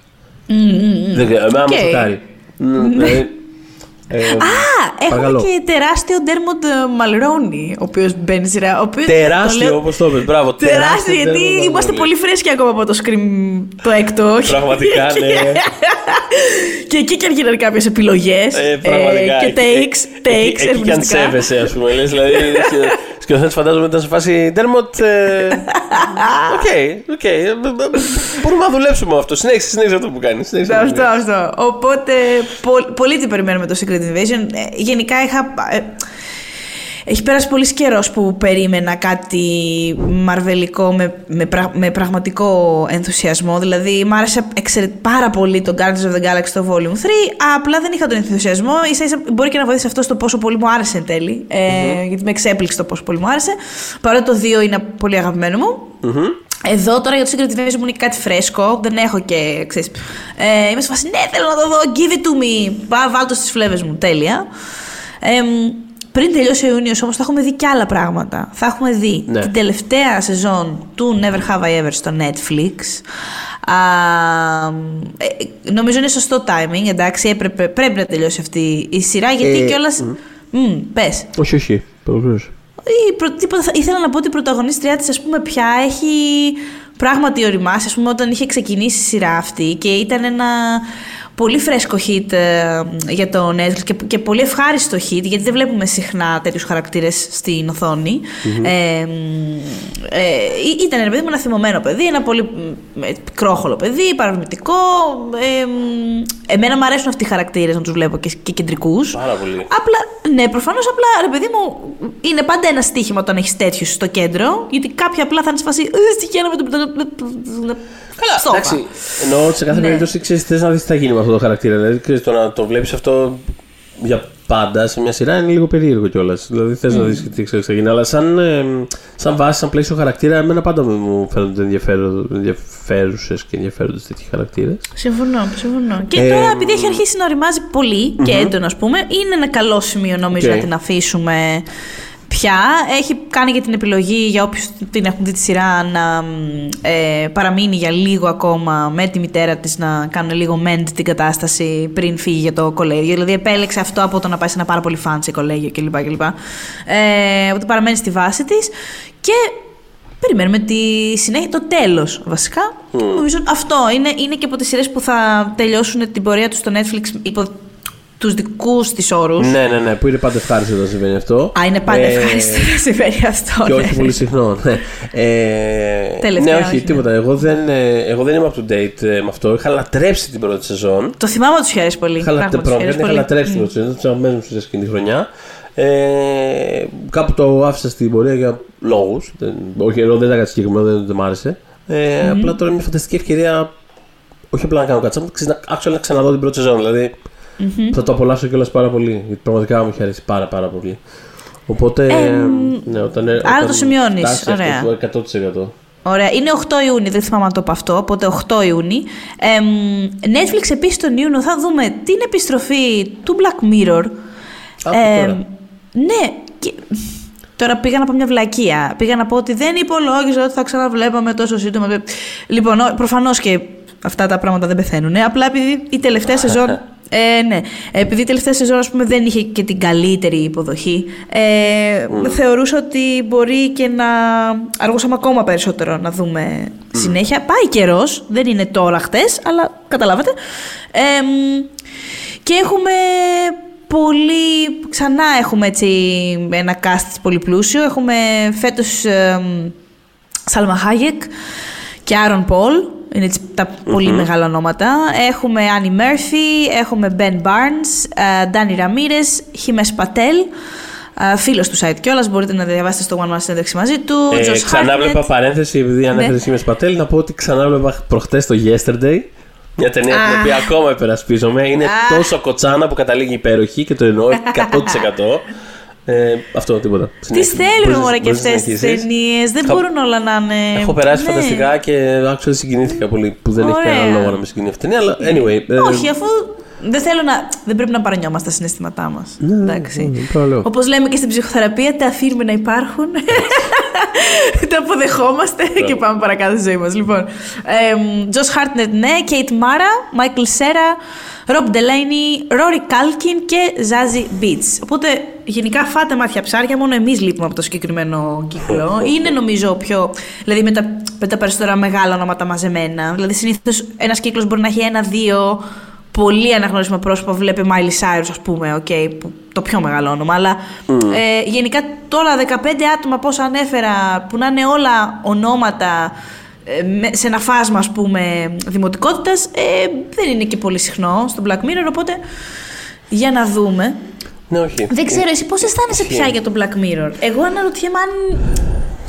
Δεν ξέρω, εμένα Οκ. με σοκάρει. Μ, δηλαδή, ε, Α, έχουμε παρακαλώ. και τεράστιο Ντέρμοντ Μαλρόνι, ο οποίος μπαίνει στη σειρά. ο οποίος- το Τεράστιο, λέω- όπως το είπες, Μπράβο. Τεράστιο, γιατί Dermot είμαστε Mulroney. πολύ φρέσκοι ακόμα από το Scream το έκτο. Πραγματικά, ναι. και εκεί και γίνανε κάποιες επιλογές. Ε, πραγματικά. και Εκεί- takes, εκεί- takes, Εκεί και αν ερμηνευτικά. σέβεσαι, ας πούμε. Λες, δηλαδή, σκηνοθέτη φαντάζομαι ήταν σε φάση Ντέρμοντ. ε, OK, OK. ε, ε, Μπορούμε να δουλέψουμε με αυτό. Συνέχισε, συνέχισε αυτό που κάνεις. Αυτό, αυτό. Οπότε, πο- πολύ τι περιμένουμε το Secret Invasion. Ε, γενικά είχα. Ε, έχει περάσει πολύς καιρός που περίμενα κάτι μαρβελικό με, με, πρα- με πραγματικό ενθουσιασμό. Δηλαδή, μ' άρεσε εξαιρε- πάρα πολύ το Guardians of the Galaxy το Volume 3. Απλά δεν είχα τον ενθουσιασμό. ίσα ίσα μπορεί και να βοηθήσει αυτό στο πόσο πολύ μου άρεσε εν τέλει. Ε, Γιατί με εξέπληξε το πόσο πολύ μου άρεσε. Παρότι το 2 είναι πολύ αγαπημένο μου. Εδώ τώρα για το Secret Invasion μου είναι και κάτι φρέσκο. Δεν έχω και. Ξέρεις, ε, είμαι σε φάση ναι, θέλω να το δω. Give it to me. Βά, βάλ το στις φλέβες μου. Τέλεια. Ε, πριν τελειώσει ο Ιούνιος όμως θα έχουμε δει και άλλα πράγματα. Θα έχουμε δει Ναι. την τελευταία σεζόν του Never Have I Ever στο Netflix. Α, ε, νομίζω είναι σωστό timing, εντάξει, έπρεπε, πρέπει να τελειώσει αυτή η σειρά γιατί Ε, κιόλας... Μμ, πες. Όχι, όχι. Παρακολουθώ. Η προ- τίποτα, θα- ήθελα να πω ότι η πρωταγωνίστριά της ας πούμε πια έχει πράγματι οριμάσει ας πούμε όταν είχε ξεκινήσει η σειρά αυτή και ήταν ένα πολύ φρέσκο hit ε, για το Netflix και, και πολύ ευχάριστο hit γιατί δεν βλέπουμε συχνά τέτοιους χαρακτήρες στην οθονη Ε, μ, ε, ή- ήταν ένα παιδί μου ένα θυμωμένο παιδί, ένα πολύ μ, ε, πικρόχολο παιδί, παρορμητικό. Ε, μ, εμένα μου αρέσουν αυτοί οι χαρακτήρες να τους βλέπω και, και κεντρικούς. Πάρα πολύ. Απλά, ναι, προφανώς απλά ρε παιδί μου, είναι πάντα ένα στοίχημα όταν έχεις τέτοιους στο κέντρο. Γιατί κάποια απλά θα είναι σε φάση. «Ε, Στοιχεία με τον. Καλά, Σόφα. εντάξει. Εννοώ ότι σε κάθε Ναι. περίπτωση ξέρεις τι να δεις τι θα γίνει με αυτό το χαρακτήρα. Δηλαδή, ξέρεις, το να το βλέπεις αυτό για πάντα σε μια σειρά είναι λίγο περίεργο κιόλας. Δηλαδή θες να δεις τι ξέρει θα γίνει. Αλλά σαν, ε, σαν βάση, σαν πλαίσιο χαρακτήρα, εμένα πάντα μου φαίνονται ενδιαφέρουσες και ενδιαφέροντες τέτοιοι χαρακτήρες. Συμφωνώ, συμφωνώ. Και Ε, τώρα, επειδή έχει αρχίσει να ωριμάζει πολύ και έντονα, ας πούμε, είναι ένα καλό σημείο νομίζω Οκ. να την αφήσουμε πια. Έχει κάνει και την επιλογή για όποιους την έχουν δει τη σειρά να μ, ε, παραμείνει για λίγο ακόμα με τη μητέρα της να κάνουν λίγο mend την κατάσταση πριν φύγει για το κολέγιο. Δηλαδή επέλεξε αυτό από το να πάει σε ένα πάρα πολύ fancy κολέγιο κλπ. κλπ. Ε, ότι παραμένει στη βάση της και Περιμένουμε τη συνέχεια, το τέλος βασικά. Νομίζω αυτό είναι, είναι και από τις σειρές που θα τελειώσουν την πορεία τους στο Netflix υπό τους δικούς της όρους. Ναι, ναι, ναι, που είναι πάντα ευχάριστο όταν συμβαίνει αυτό. Α, είναι πάντα Ε, ευχάριστο να συμβαίνει αυτό. Και ναι. όχι πολύ συχνό. Ναι, ε, Τελευταία, ναι όχι, όχι, ναι. τίποτα. Εγώ δεν, ε, εγώ δεν είμαι up to date ε, με αυτό. Είχα λατρέψει την πρώτη σεζόν. Το θυμάμαι ότι σου αρέσει πολύ. Είχα, λατε- Πράγματι, σου πραγματικά αρέσει είχα πολύ. λατρέψει την πρώτη σεζόν. Ήταν από τι αγαπημένε μου σειρέ εκείνη τη χρονιά. Ε, κάπου το άφησα στην πορεία για λόγους. Όχι, εδώ δεν ήταν κάτι συγκεκριμένο, δεν, δεν μ' άρεσε. Ε, Απλά τώρα είναι μια φανταστική ευκαιρία. Όχι απλά να κάνω κάτι, σαν να, actually να ξαναδώ την πρώτη σεζόν. Δηλαδή θα το απολαύσω κιόλας πάρα πολύ. Γιατί πραγματικά μου έχει αρέσει πάρα, πάρα πολύ. Οπότε. ναι, όταν, άρα το σημειώνεις. Ωραία. Αυτό, 100%. Ωραία. Είναι 8 Ιούνιου, δεν θυμάμαι αν το πω αυτό, οπότε 8 Ιούνιου. Ε, Netflix επίσης τον Ιούνιο θα δούμε την επιστροφή του Black Mirror. Από τώρα. ναι, και... Τώρα πήγα να πω μια βλακεία. Πήγα να πω ότι δεν υπολόγιζα ότι θα ξαναβλέπαμε τόσο σύντομα. Λοιπόν, προφανώς και αυτά τα πράγματα δεν πεθαίνουν. Απλά επειδή η τελευταία σεζόν. Ε, ναι. Επειδή η τελευταία σεζόν ας πούμε, δεν είχε και την καλύτερη υποδοχή, ε, θεωρούσα ότι μπορεί και να αργούσαμε ακόμα περισσότερο να δούμε συνέχεια. Πάει καιρός, δεν είναι τώρα χτες, αλλά καταλάβατε. Ε, και έχουμε πολύ... Ξανά έχουμε έτσι ένα cast πολύ πλούσιο. Έχουμε φέτος ε, Σάλμα Χάγεκ και Άρον Πολ. Είναι έτσι τα πολύ μεγάλα ονόματα. Έχουμε Άννη Μέρφυ, έχουμε Μπεν Barnes, Ντάνι Ραμίρες, Χίμες Πατέλ. Φίλος του site κιόλας, μπορείτε να διαβάσετε στο One Man συνέντευξη μαζί του. Ε, Josh ξανά Hartnett. βλέπα παρένθεση, επειδή ανέφερε Ναι. Χίμες Πατέλ, να πω ότι ξανά βλέπα προχτές το Yesterday. Μια ταινία την Α. οποία ακόμα υπερασπίζομαι. Είναι Α. τόσο κοτσάνα που καταλήγει υπέροχη και το εννοώ 100%. Ε, αυτό, τίποτα. Τι Συνέχισε. θέλουμε Μπορείς- μωρέ και μπορείς να αυτές τις συνεχίσεις. ταινίες; Δεν Θα- μπορούν όλα να είναι. Έχω περάσει Ναι. φανταστικά και άκουσα συγκινήθηκα πολύ που δεν έχει Ωραία. κανένα λόγο να με συγκινεί αυτή η ταινία. Αλλά anyway. ε, Όχι, αφού δεν θέλω να. Δεν πρέπει να παρανιόμαστε τα συναισθήματά μας. Εντάξει. ναι, παραλέω. Όπως λέμε και στην ψυχοθεραπεία, τα αφήνουμε να υπάρχουν. τα αποδεχόμαστε και πάμε παρακάτω στη ζωή μας. Λοιπόν. Τζος Χάρτνετ, ναι. Κέιτ Μάρα, Μάικλ Σέρα, Ρομπ Ντελέινι, Ρόρι Κάλκιν και Ζάζι Μπιτζ. Οπότε γενικά φάτε μάτια ψάρια, μόνο εμείς λείπουμε από το συγκεκριμένο κύκλο. Είναι νομίζω πιο. Δηλαδή με τα, με τα περισσότερα μεγάλα ονόματα μαζεμένα. Δηλαδή συνήθως ένας κύκλος μπορεί να έχει ένα-δύο πολύ αναγνωρίσιμα πρόσωπα. Βλέπει Miley Cyrus, ας πούμε, okay, που, το πιο μεγάλο όνομα. Αλλά ε, γενικά τώρα 15 άτομα, πόσα ανέφερα, που να είναι όλα ονόματα ε, με- σε ένα φάσμα, ας πούμε, δημοτικότητας, ε, δεν είναι και πολύ συχνό στο Black Mirror, οπότε για να δούμε. Ναι, όχι. Δεν ξέρω, εσύ πώς αισθάνεσαι Ισχύει. πια για το Black Mirror; Εγώ αναρωτιέμαι αν,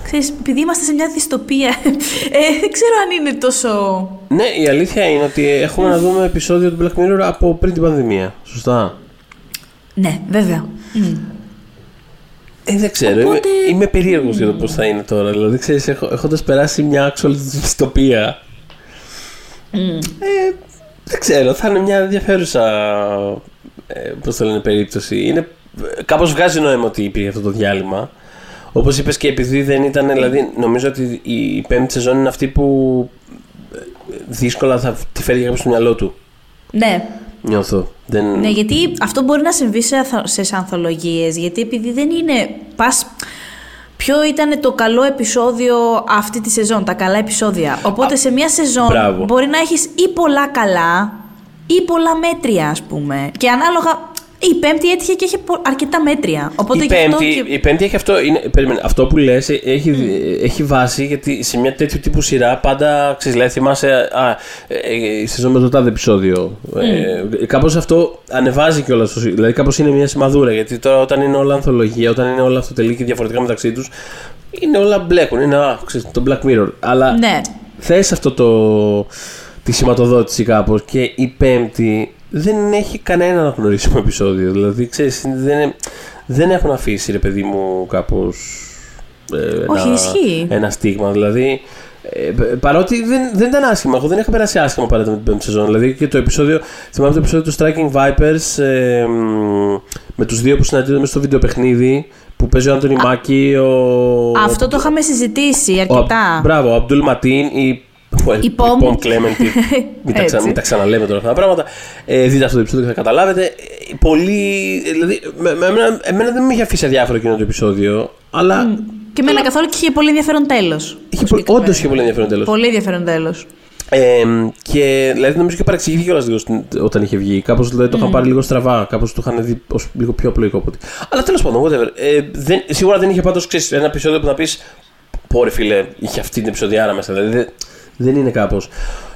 ξέρεις, επειδή είμαστε σε μια δυστοπία, ε, δεν ξέρω αν είναι τόσο... Ναι, η αλήθεια είναι ότι έχουμε να δούμε επεισόδιο του Black Mirror από πριν την πανδημία. Σωστά. Ναι, βέβαια. Μμ. Ε, δεν ξέρω. Οπότε- Είμαι, είμαι περίεργος για το πώς θα είναι τώρα. Δηλαδή, ξέρεις, έχοντας περάσει μια actual δυστοπία. Ε, δεν ξέρω, θα είναι μια ενδιαφέρουσα. Ε, πώς το λένε, περίπτωση. Είναι, Κάπως βγάζει νόημα ότι υπήρχε αυτό το διάλειμμα. Όπως είπες και επειδή δεν ήταν. Δηλαδή, νομίζω ότι η πέμπτη σεζόν είναι αυτή που ε, δύσκολα θα τη φέρει κάποιος στο μυαλό του. Ναι, Νιώθω. Δεν... Ναι, γιατί αυτό μπορεί να συμβεί σε, αθ- σε ανθολογίες, γιατί επειδή δεν είναι... Πας, ποιο ήταν το καλό επεισόδιο αυτή τη σεζόν, τα καλά επεισόδια. Οπότε σε μια σεζόν μπράβο. μπορεί να έχεις ή πολλά καλά ή πολλά μέτρια, ας πούμε. Και ανάλογα, η πέμπτη έτυχε και είχε πο- αρκετά μέτρια. Οπότε η, γι' αυτό πέμπτη, και- η πέμπτη έχει αυτό. Είναι, περίμενε, αυτό που λες ε, έχει, έχει βάση γιατί σε μια τέτοιου τύπου σειρά πάντα ξέρεις, λέει, θυμάσαι. Α, ε, ε, η σεζόν με το τάδε επεισόδιο. Ε, Κάπως αυτό ανεβάζει κιόλας. Δηλαδή, κάπως είναι μια σημαδούρα. Γιατί τώρα όταν είναι όλα ανθολογία, όταν είναι όλα αυτοτελή και διαφορετικά μεταξύ τους, είναι όλα μπλέκουν. Είναι α, ξέρεις, το Black Mirror. Αλλά Ναι. θες αυτό το, τη σηματοδότηση κάπως και η πέμπτη δεν έχει κανένα αναγνωρίσιμο επεισόδιο. Δηλαδή, ξέρεις, δεν, δεν έχουν αφήσει, ρε παιδί μου, κάπως ε, Όχι, ένα, ισχύει. ένα στίγμα. Δηλαδή, ε, παρότι δεν, δεν ήταν άσχημα. Εγώ δεν είχα περάσει άσχημα παράδειγμα με την πέμπτη σεζόν. Δηλαδή και το επεισόδιο, θυμάμαι το επεισόδιο του Striking Vipers ε, μ, με τους δύο που συναντιόνται μέσα στο βίντεο παιχνίδι που παίζει ο Άντωνη Μάκη, ο... Αυτό το είχαμε συζητήσει ο, αρκετά. μπράβο, ο Αμπτούλ Ματίν, η well, Η Pom. Pom Clemente. μην, τα ξα, Έτσι. μην τα ξαναλέμε τώρα αυτά τα πράγματα. Ε, δείτε αυτό το επεισόδιο και θα καταλάβετε. Ε, Πολύ. Δηλαδή, με, με, εμένα, εμένα δεν με είχε αφήσει αδιάφορο εκείνο το επεισόδιο. Αλλά. Και με ένα καθόλου και είχε πολύ ενδιαφέρον τέλος. Είχε, Όντως είχε πολύ ενδιαφέρον τέλος. Πολύ ενδιαφέρον τέλος. Ε, και δηλαδή νομίζω και παρεξηγήθηκε κιόλας λίγο στην- όταν είχε βγει. Κάπως δηλαδή, το είχαν πάρει λίγο στραβά. Κάπως το είχαν δει ως λίγο πιο απλοϊκό από ό,τι. Αλλά τέλος πάντων, whatever. Ε, δεν, σίγουρα δεν είχε πάντως ένα επεισόδιο που να πεις. Πόρε φίλε, είχε αυτή την επεισοδιάρα μέσα. Δηλαδή δεν, δεν είναι κάπως.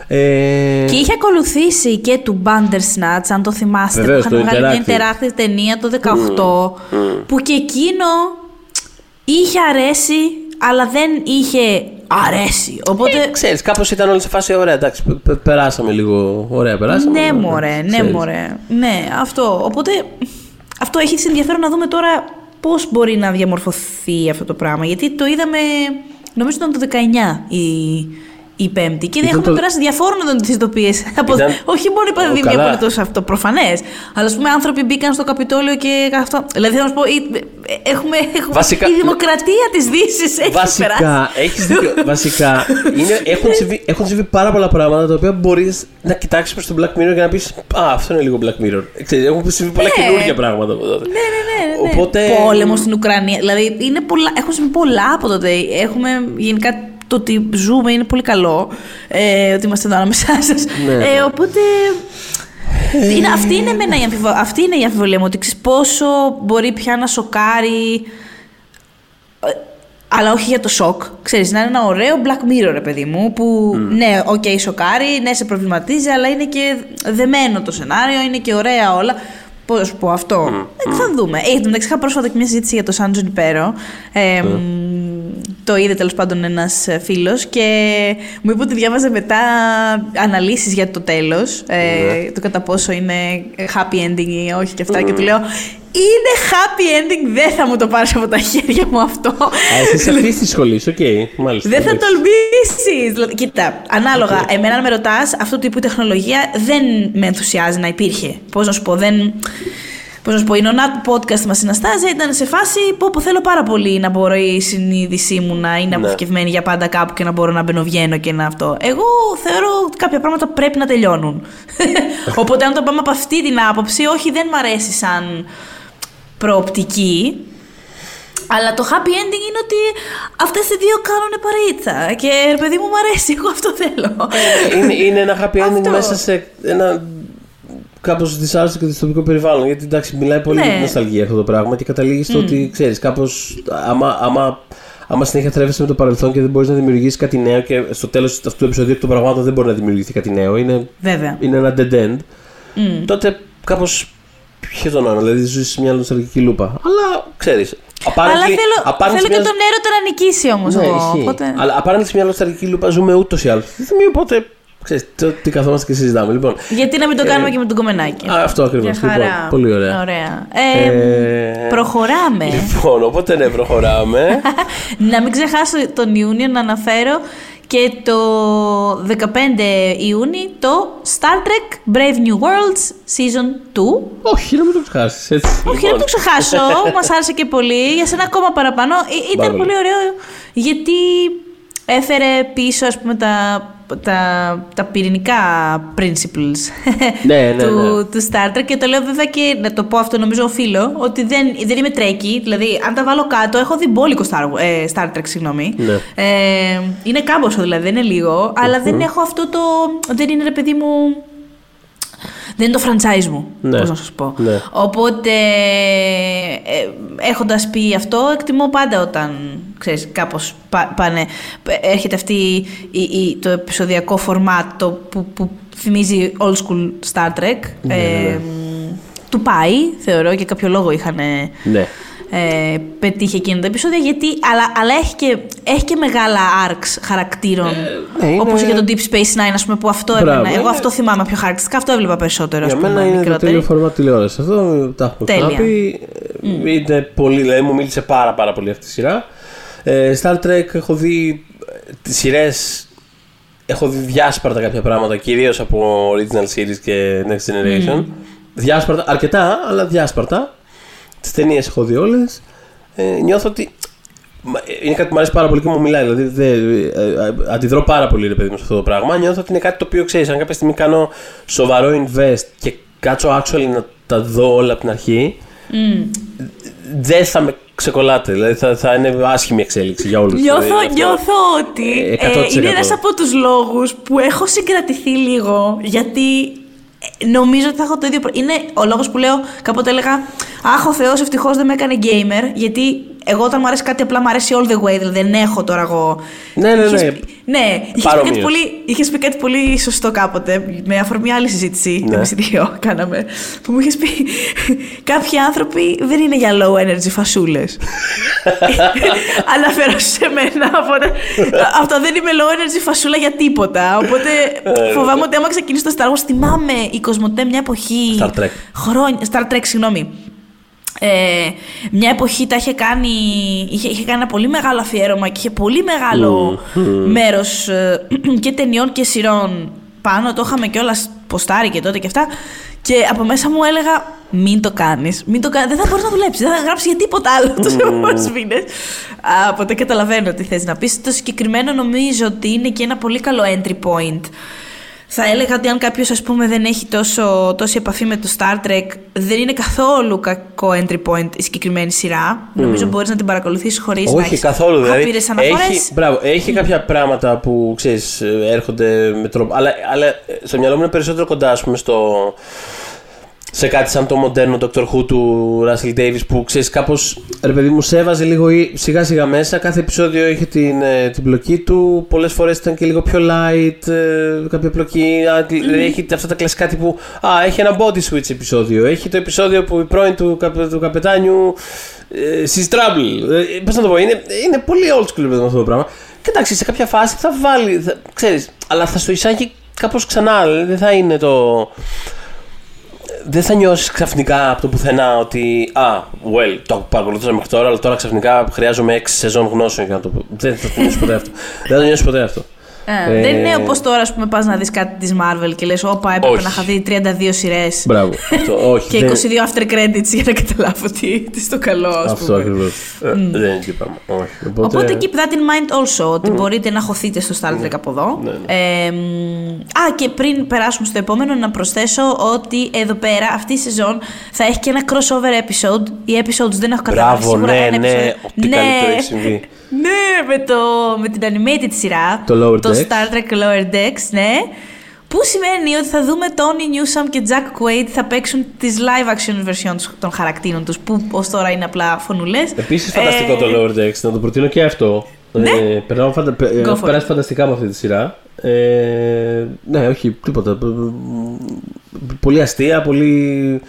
Ε, Και είχε ακολουθήσει και του Bandersnatch, αν το θυμάστε, Βεβαίως, που το είχαν βγάλει μια Interactive. interactive ταινία το 18, που και εκείνο είχε αρέσει, αλλά δεν είχε αρέσει. Οπότε, ε, ξέρεις, κάπως ήταν όλοι σε φάση ωραία, εντάξει, πε- πε- περάσαμε λίγο, ωραία, περάσαμε. ναι ωραία, μωρέ, ναι ξέρεις. μωρέ, ναι, αυτό. Οπότε, αυτό έχει ενδιαφέρον να δούμε τώρα πώς μπορεί να διαμορφωθεί αυτό το πράγμα, γιατί το είδαμε νομίζω ήταν το 19 η, η Πέμπτη. Και Ήταν έχουμε το- περάσει διαφόρων οντιστοπίε. Ήταν- Όχι μόνο η πανδημία καλά. που είναι τόσο αυτό προφανές. Αλλά ας πούμε, άνθρωποι μπήκαν στο Καπιτόλιο και αυτό. Δηλαδή, θέλω να σου πω, η- έχουμε, έχουμε Βασικά- η δημοκρατία της Δύσης έχει περάσει. Βασικά, έχεις δίκιο. Βασικά, είναι, έχουν, συμβεί, έχουν συμβεί πάρα πολλά πράγματα τα οποία μπορείς να κοιτάξεις προς τον Black Mirror και να πεις Α, αυτό είναι λίγο Black Mirror. Ξέρεις, έχουν συμβεί πολλά Ναι. καινούργια πράγματα από τότε. Ναι, ναι, ναι. ναι. Οπότε- Πόλεμο στην Ουκρανία. Δηλαδή, είναι πολλά, έχουν συμβεί πολλά από τότε. Έχουμε γενικά το ότι ζούμε είναι πολύ καλό. Ε, ότι είμαστε εδώ ανάμεσά σας. Ναι, ε, ναι. οπότε. Είναι, αυτή, είναι εμένα η αμφιβο- αυτή είναι η αμφιβολία μου. Ότι ξέρεις πόσο μπορεί πια να σοκάρει. ε, Αλλά όχι για το σοκ. Ξέρεις, να είναι ένα ωραίο Black Mirror, ρε παιδί μου, που ναι, οκ, σοκάρει, ναι, σε προβληματίζει, αλλά είναι και δεμένο το σενάριο, είναι και ωραία όλα. Πώς να σου πω αυτό; Ε, θα δούμε. Ε, εν τω μεταξύ, είχα πρόσφατα και μια συζήτηση για το Σαν Τζουνιπέρο. Ε, μ, Το είδε τέλος πάντων ένας φίλος και μου είπε ότι διάβαζε μετά αναλύσεις για το τέλος. Ε, Το κατά πόσο είναι happy ending ή όχι και αυτά. Και του λέω: Είναι happy ending, δεν θα μου το πάρεις από τα χέρια μου αυτό. Α, εσύ είσαι αυτή τη σχολή, οκ, μάλιστα. Δεν θα εντάξει. τολμήσει. Δηλαδή, κοίτα, ανάλογα, εμένα αν με ρωτάς, αυτού του τύπου τεχνολογία δεν με ενθουσιάζει να υπήρχε. Πώς να σου πω, δεν. Πώς να σου πω, η νονά του podcast μας η Αναστασία ήταν σε φάση που, που θέλω πάρα πολύ να μπορώ η συνείδησή μου να είναι Ναι. αποθηκευμένη για πάντα κάπου και να μπορώ να μπαινοβγαίνω και να αυτό. Εγώ θεωρώ ότι κάποια πράγματα πρέπει να τελειώνουν. Οπότε, αν το πάμε από αυτή την άποψη, όχι, δεν μ' αρέσει σαν προοπτική. Αλλά το happy ending είναι ότι αυτές οι δύο κάνουν παρήτσα. Και ρε παιδί μου, μου αρέσει. Εγώ αυτό θέλω. είναι, είναι ένα happy ending Αυτό. μέσα σε ένα κάπως δυσάρεστο και δυστοπικό περιβάλλον. Γιατί εντάξει, μιλάει πολύ Ναι. για την νοσταλγία αυτό το πράγμα και καταλήγεις στο ότι ξέρεις, κάπως άμα, άμα, άμα συνέχεια τρέφεσαι με το παρελθόν και δεν μπορείς να δημιουργήσεις κάτι νέο και στο τέλος αυτού του επεισοδίου εκ των πραγμάτων δεν μπορεί να δημιουργηθεί κάτι νέο. Είναι, Βέβαια. είναι ένα dead end. Τότε κάπως σχεδόν άλλο. Δηλαδή ζεις σε μια νοσταλγική λούπα. Αλλά ξέρεις. Αλλά θέλω, θέλω και τον έρωτα να νικήσει όμως ναι, εγώ. ισχύει. Οπότε... Αλλά απέναντι σε μια νοσταλγική λούπα ζούμε ούτως ή άλλως. Δεν θυμάμαι οπότε. Ξέρεις, το- τι καθόμαστε και συζητάμε. Λοιπόν, Γιατί να μην το κάνουμε και με τον κομμενάκι. α, αυτό ακριβώς. Μια χαρά. Λοιπόν, πολύ ωραία. ωραία. Ε, Ε, Προχωράμε. Λοιπόν, οπότε ναι, προχωράμε. να μην ξεχάσω τον Ιούνιο να αναφέρω και το 15 Ιούνιου το Star Trek Brave New Worlds Season 2. Όχι, να μην το ξεχάσεις. Έτσι. Όχι, Λοιπόν, να μην το ξεχάσω. Μας άρεσε και πολύ. Για σένα ακόμα παραπάνω. Ε, Ήταν Πάρα πολύ. πολύ ωραίο γιατί έφερε πίσω, ας πούμε, τα, τα, τα πυρηνικά principles Ναι, ναι, του, ναι. του Star Trek και το λέω βέβαια και να το πω αυτό νομίζω οφείλω ότι δεν, δεν είμαι τρέκι, δηλαδή αν τα βάλω κάτω έχω δει μπόλικο Star, ε, Star Trek, συγγνώμη. Ναι. Ε, είναι κάμποσο δηλαδή, δεν είναι λίγο, αλλά δεν έχω αυτό το, δεν είναι ρε παιδί μου, δεν είναι το franchise μου, Ναι. πώς να σας πω. Ναι. Οπότε, ε, έχοντας πει αυτό, εκτιμώ πάντα όταν, ξέρεις, κάπως πα- πάνε, έρχεται αυτή η, η- το επεισοδιακό format το που, που θυμίζει old school Star Trek. Ναι, Ε, του πάει, θεωρώ, για κάποιο λόγο είχαν Ναι. Ε, πετύχει εκείνο το επεισόδιο, γιατί, αλλά, αλλά έχει, και, έχει και μεγάλα arcs χαρακτήρων, ναι, είναι- όπως για το Deep Space Nine, ας πούμε, που αυτό Μπράβο, έβλεπα. Εγώ είναι- αυτό θυμάμαι πιο χαρακτηριστικά, αυτό έβλεπα περισσότερο, ας Για πούμε, μένα είναι το μικρότερη. τέλειο φορμάτ τηλεόρασης. Αυτό τα έχουμε Τέλεια. ξαναπεί. Είναι πολύ, δηλαδή μου μίλησε πάρα πάρα πολύ αυτή η σειρά. Ε, Star Trek έχω δει τις σειρές. Έχω δει διάσπαρτα κάποια πράγματα, κυρίως από original series και next generation. Διάσπαρτα, αρκετά, αλλά διάσπαρτα. Τις ταινίες έχω δει όλες. Ε, νιώθω ότι. μα- Είναι κάτι που μου αρέσει πάρα πολύ και μου μιλάει. Δηλαδή, δε, ε, ε, αντιδρώ πάρα πολύ ρε παιδί μου σε αυτό το πράγμα. Νιώθω ότι είναι κάτι το οποίο ξέρεις. Αν κάποια στιγμή κάνω σοβαρό invest και κάτσω actually να τα δω όλα από την αρχή, δεν θα με ξεκολλάτε. Δηλαδή, θα, θα είναι άσχημη εξέλιξη για όλους. Νιώθω, νιώθω ότι Ε, ε, 100%. είναι ένας από τους λόγους που έχω συγκρατηθεί λίγο, γιατί ε, νομίζω ότι θα έχω το ίδιο... προ- Είναι ο λόγος που λέω, κάποτε έλεγα, αχ, ο Θεός ευτυχώς δεν με έκανε gamer, γιατί εγώ όταν μου αρέσει κάτι απλά μου αρέσει all the way, δηλαδή δεν έχω τώρα εγώ... Ναι, ναι, Είχες ναι. πει- Ναι, είχες πει, Παρόμοιος. κάτι πολύ, είχες πει κάτι πολύ σωστό κάποτε, με αφορμή άλλη συζήτηση, Ναι. εμείς οι δύο κάναμε, που μου είχες πει, κάποιοι άνθρωποι δεν είναι για low energy φασούλες. Αναφέρω σε μένα. Οπότε, αυτό δεν είμαι low energy φασούλα για τίποτα. Οπότε φοβάμαι ότι άμα ξεκινήσει το Star Wars, θυμάμαι η Κοσμοτέ μια εποχή. Star Trek. Χρόνια. Star Trek, συγγνώμη. Ε, μια εποχή τα είχε κάνει, είχε, είχε κάνει ένα πολύ μεγάλο αφιέρωμα και είχε πολύ μεγάλο μέρος ε, και ταινιών και σειρών πάνω. Το είχαμε κιόλας ποστάρει και τότε και αυτά. Και από μέσα μου έλεγα: Μην το κάνεις. Μην το κάνεις. Δεν θα μπορείς να δουλέψεις. Δεν θα γράψεις για τίποτα άλλο τους επόμενους μήνες. Οπότε καταλαβαίνω τι θες να πεις. Το συγκεκριμένο νομίζω ότι είναι και ένα πολύ καλό entry point. Θα έλεγα ότι αν κάποιος ας πούμε δεν έχει τόσο, τόση επαφή με το Star Trek, δεν είναι καθόλου κακό entry point η συγκεκριμένη σειρά. Νομίζω μπορείς να την παρακολουθήσεις χωρίς να Όχι έχεις καθόλου. Δηλαδή, άπειρες αναφορές. έχει, μπράβο, έχει κάποια πράγματα που ξέρεις, έρχονται με τρόπο. Αλλά, αλλά στο μυαλό μου είναι περισσότερο κοντά, ας πούμε, στο, σε κάτι σαν το μοντέρνο Doctor Who του Russell Davis που ξέρεις κάπως ρε παιδί μου σε έβαζε λίγο ή- σιγά σιγά μέσα. Κάθε επεισόδιο είχε την, ε, την πλοκή του. Πολλές φορές ήταν και λίγο πιο light, ε, κάποια πλοκή. Α, δηλαδή έχει αυτά τα κλασικά τύπου. Α, έχει ένα body switch επεισόδιο. Έχει το επεισόδιο που η πρώην του, καπε- του καπετάνιου ε, she's trouble. Ε, Πώς να το πω, είναι, είναι πολύ old school παιδί μου αυτό το πράγμα. Και εντάξει, σε κάποια φάση θα βάλει, θα, ξέρεις, αλλά θα στο εισάγει κάπως ξανά. Δηλαδή δεν θα είναι το δεν θα νιώσεις ξαφνικά από το πουθενά ότι Α, well, το παρακολουθούσα μέχρι τώρα, αλλά τώρα ξαφνικά χρειάζομαι 6 σεζόν γνώσεων για να το πω. Δεν θα το νιώσεις ποτέ αυτό. Δεν θα το νιώσεις ποτέ αυτό. Ε, Ε, δεν είναι όπως τώρα, ας πούμε, πας να δεις κάτι της Marvel και λες: Όπα, έπρεπε Όχι. να είχα δει 32 σειρές Μπράβο. Αυτό, όχι. και δεν- 22 after credits για να καταλάβω τι, τι στο καλό, ας Αυτό πούμε. ακριβώς. Δεν είναι τι πράγμα. Όχι. Οπότε, Οπότε keep that in mind also, ότι μπορείτε να χωθείτε στο Star Trek από εδώ. Ναι, ναι. Ε, μ, α, και πριν περάσουμε στο επόμενο, να προσθέσω ότι εδώ πέρα αυτή η σεζόν θα έχει και ένα crossover episode. Οι episodes δεν έχω καταλάβει Μπράβο, σίγουρα ναι, ένα ναι. episode. Ό,τι καλύτερο έχει συμβεί. Ναι, με, το, με την animated σειρά. Το Lower Το Decks. Star Trek Lower Decks, ναι. Που σημαίνει ότι θα δούμε Tony Newsom και Jack Quaid θα παίξουν τις live action versions των χαρακτήρων τους που ως τώρα είναι απλά φωνουλές. Επίσης φανταστικό Ε, το Lower Decks, να το προτείνω και αυτό. Ναι. Ε, περνάω φαντα... πε- Go έχω for περάσει φανταστικά με αυτή τη σειρά. Ε, ναι, όχι, τίποτα. Πολύ αστεία, πολύ.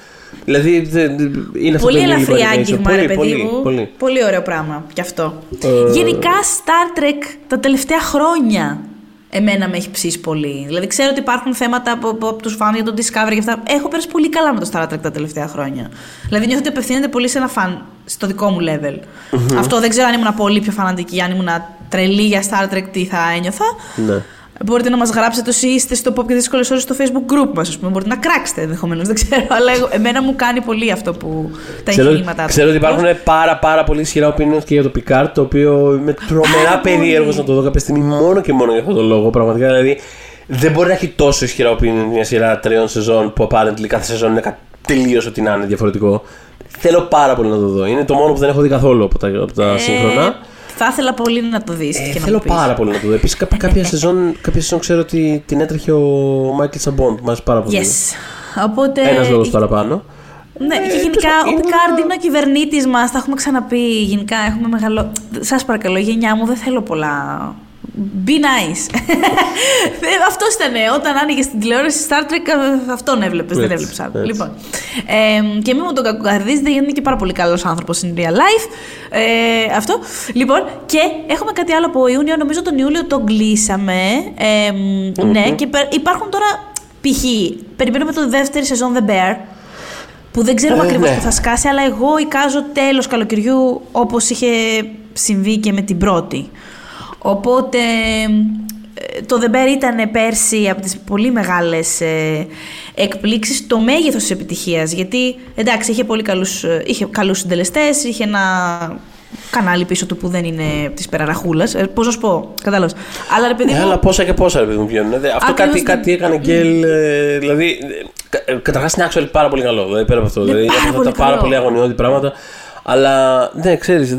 Δηλαδή δεν- δεν- είναι αυτό Πολύ το ελαφρύ λίγο animation. άγγιγμα, Πολύ, ρε παιδί πολύ, μου. Πολύ. Πολύ ωραίο πράγμα κι αυτό. Ε, Γενικά, Star Trek τα τελευταία χρόνια εμένα με έχει ψήσει πολύ. Δηλαδή, ξέρω ότι υπάρχουν θέματα από, από, από τους φαν για το Discovery και αυτά. Έχω πέρασει πολύ καλά με το Star Trek τα τελευταία χρόνια. Δηλαδή, νιώθω ότι απευθύνεται πολύ σε ένα φαν στο δικό μου level. Αυτό δεν ξέρω αν ήμουν πολύ πιο φανατική, αν ήμουν τρελή για Star Trek, τι θα ένιωθα. Ναι. Μπορείτε να μας γράψετε όσοι είστε στο Pop και δύσκολες ώρες στο Facebook group μας, ας πούμε. Μπορείτε να κράξετε ενδεχομένως, δεν ξέρω. Αλλά εγώ, εμένα μου κάνει πολύ αυτό που. τα Ξέρω, εγχειρήματά του. ξέρω ότι υπάρχουν πάρα πάρα πολύ ισχυρά opinions και για το Picard, το οποίο είμαι τρομερά Πάρα πολύ. περίεργος να το δω κάποια στιγμή μόνο και μόνο για αυτόν τον λόγο. Πραγματικά δηλαδή δεν μπορεί να έχει τόσο ισχυρά opinion μια σειρά τριών σεζόν που apparently κάθε σεζόν είναι κα- τελείως ό,τι να είναι διαφορετικό. Θέλω πάρα πολύ να το δω. Είναι το μόνο που δεν έχω δει καθόλου από τα, από τα σύγχρονα. Θα ήθελα πολύ να το δεις. Ε, και να θέλω μου πεις. πάρα πολύ να το δω. Επίσης, κάποια, σεζόν, κάποια σεζόν ξέρω ότι την έτρεχε ο Μάικλ Σαμπόν. Μου αρέσει πάρα πολύ. Yes. Οπότε. Ένας λόγος παραπάνω. Ναι, και Ε, γενικά τέλος ο πάντων, Πικάρντ είναι είναι ο κυβερνήτης μας. Τα έχουμε ξαναπεί. Γενικά έχουμε μεγαλό. Σας παρακαλώ, η γενιά μου δεν θέλω πολλά. Be nice. αυτός ήταν. Όταν άνοιγε την τηλεόραση Star Trek, ε, αυτόν έβλεπες. Δεν Έτσι, έβλεπες άλλο. έτσι. Λοιπόν. Ε, και μην μου τον κακοκαρδίζετε, γιατί είναι και πάρα πολύ καλός άνθρωπος in real life. Ε, αυτό. Λοιπόν, και έχουμε κάτι άλλο από Ιούνιο. Νομίζω τον Ιούλιο τον κλείσαμε. Ε, Ναι, και πε- υπάρχουν τώρα. Π.χ. περιμένουμε το δεύτερη σεζόν The Bear. Που δεν ξέρουμε Ε, ακριβώς ναι. που θα σκάσει, αλλά εγώ εικάζω τέλος καλοκαιριού όπως είχε συμβεί και με την πρώτη. Οπότε ε, το The Bear ήταν πέρσι από τις πολύ μεγάλες ε, εκπλήξεις το μέγεθος της επιτυχίας γιατί εντάξει είχε πολύ καλούς, ε, είχε καλούς συντελεστές, είχε ένα κανάλι πίσω του που δεν είναι της περαραχούλας, ε, πώς να σου πω, κατάλαβες. Αλλά ρε παιδί Ναι, μου, αλλά πόσα και πόσα ρε παιδί μου βγαίνουν. Δηλαδή, αυτό Ακριβώς κάτι, δεν- κάτι έκανε γκέλ. ε, δηλαδή, καταρχάς είναι actually πάρα πολύ καλό. Δηλαδή, πέρα από αυτό. Ναι, δηλαδή, πάρα είναι αυτά πολύ τα πάρα καλό. πολύ αγωνιώδη πράγματα. Αλλά ναι, ξέρεις,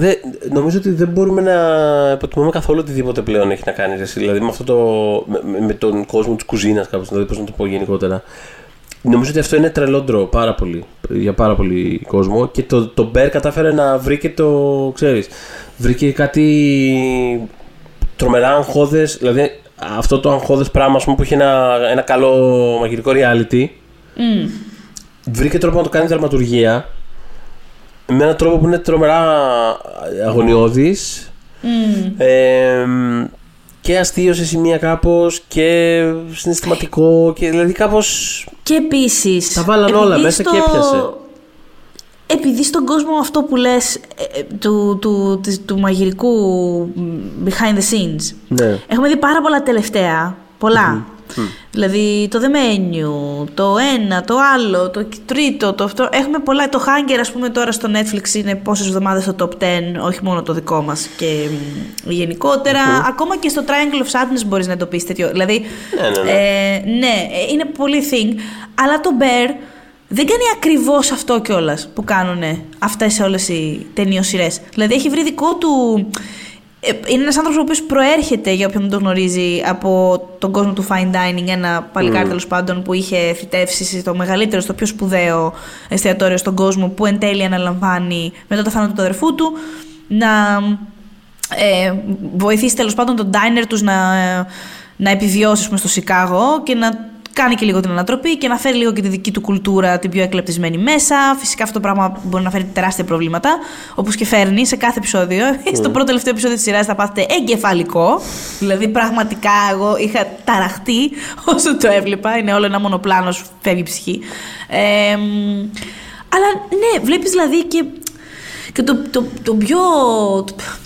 νομίζω ότι δεν μπορούμε να υποτιμούμε καθόλου οτιδήποτε πλέον έχει να κάνει. ρε, εσύ. Δηλαδή με, αυτό το, με, με τον κόσμο της κουζίνας, κάπως, δηλαδή πώς να το πω γενικότερα. Νομίζω ότι αυτό είναι τρελό ντρο πάρα πολύ για πάρα πολύ κόσμο και το, το Bear κατάφερε να βρει και το, ξέρεις, βρήκε κάτι τρομερά αγχώδες, δηλαδή αυτό το αγχώδες πράγμα ας πούμε, που είχε ένα, ένα καλό μαγειρικό reality μμ, βρήκε τρόπο να το κάνει δραματουργία με έναν τρόπο που είναι τρομερά αγωνιώδης μμ. ε, και αστείο σε σημεία κάπως και συναισθηματικό και δηλαδή κάπως Και επίσης. Τα βάλαν όλα μέσα και έπιασε. επειδή στον κόσμο αυτό που λες ε, ε, του, του, της- του μαγειρικού μ, behind the scenes Ναι. έχουμε δει πάρα πολλά τελευταία, πολλά. Δηλαδή το The Menu, το ένα, το άλλο, το τρίτο, το αυτό. Έχουμε πολλά. Το Hunger, ας πούμε, τώρα στο Netflix είναι πόσες εβδομάδες στο top 10, όχι μόνο το δικό μας και μ, γενικότερα. Ακόμα και στο Triangle of Sadness μπορείς να το πεις τέτοιο. Δηλαδή, Ναι, ναι, ναι. ε, ναι, ε, είναι πολύ thing. Αλλά το Bear δεν κάνει ακριβώς αυτό κιόλας που κάνουν αυτές όλες οι ταινιοσυρές. Δηλαδή έχει βρει δικό του... ε, Είναι ένας άνθρωπος ο οποίος προέρχεται, για όποιον δεν το γνωρίζει, από τον κόσμο του fine dining, ένα παλικάρι τέλος πάντων που είχε θητεύσει στο μεγαλύτερο, στο πιο σπουδαίο εστιατόριο στον κόσμο, που εν τέλει αναλαμβάνει μετά το θάνατο του αδερφού του, να ε, βοηθήσει τέλος πάντων τον diner τους να, να επιβιώσει ας πούμε, στο Σικάγο και να κάνει και λίγο την ανατροπή και να φέρει λίγο και τη δική του κουλτούρα, την πιο εκλεπτισμένη μέσα. Φυσικά αυτό το πράγμα μπορεί να φέρει τεράστια προβλήματα, όπως και φέρνει σε κάθε επεισόδιο. Στο πρώτο τελευταίο επεισόδιο της σειράς θα πάθετε εγκεφαλικό. Δηλαδή, πραγματικά εγώ είχα ταραχτεί όσο το έβλεπα. Είναι όλο ένα μονοπλάνος, φεύγει η ψυχή. Ε, μ, αλλά ναι, βλέπεις δηλαδή και και το, το, το, πιο,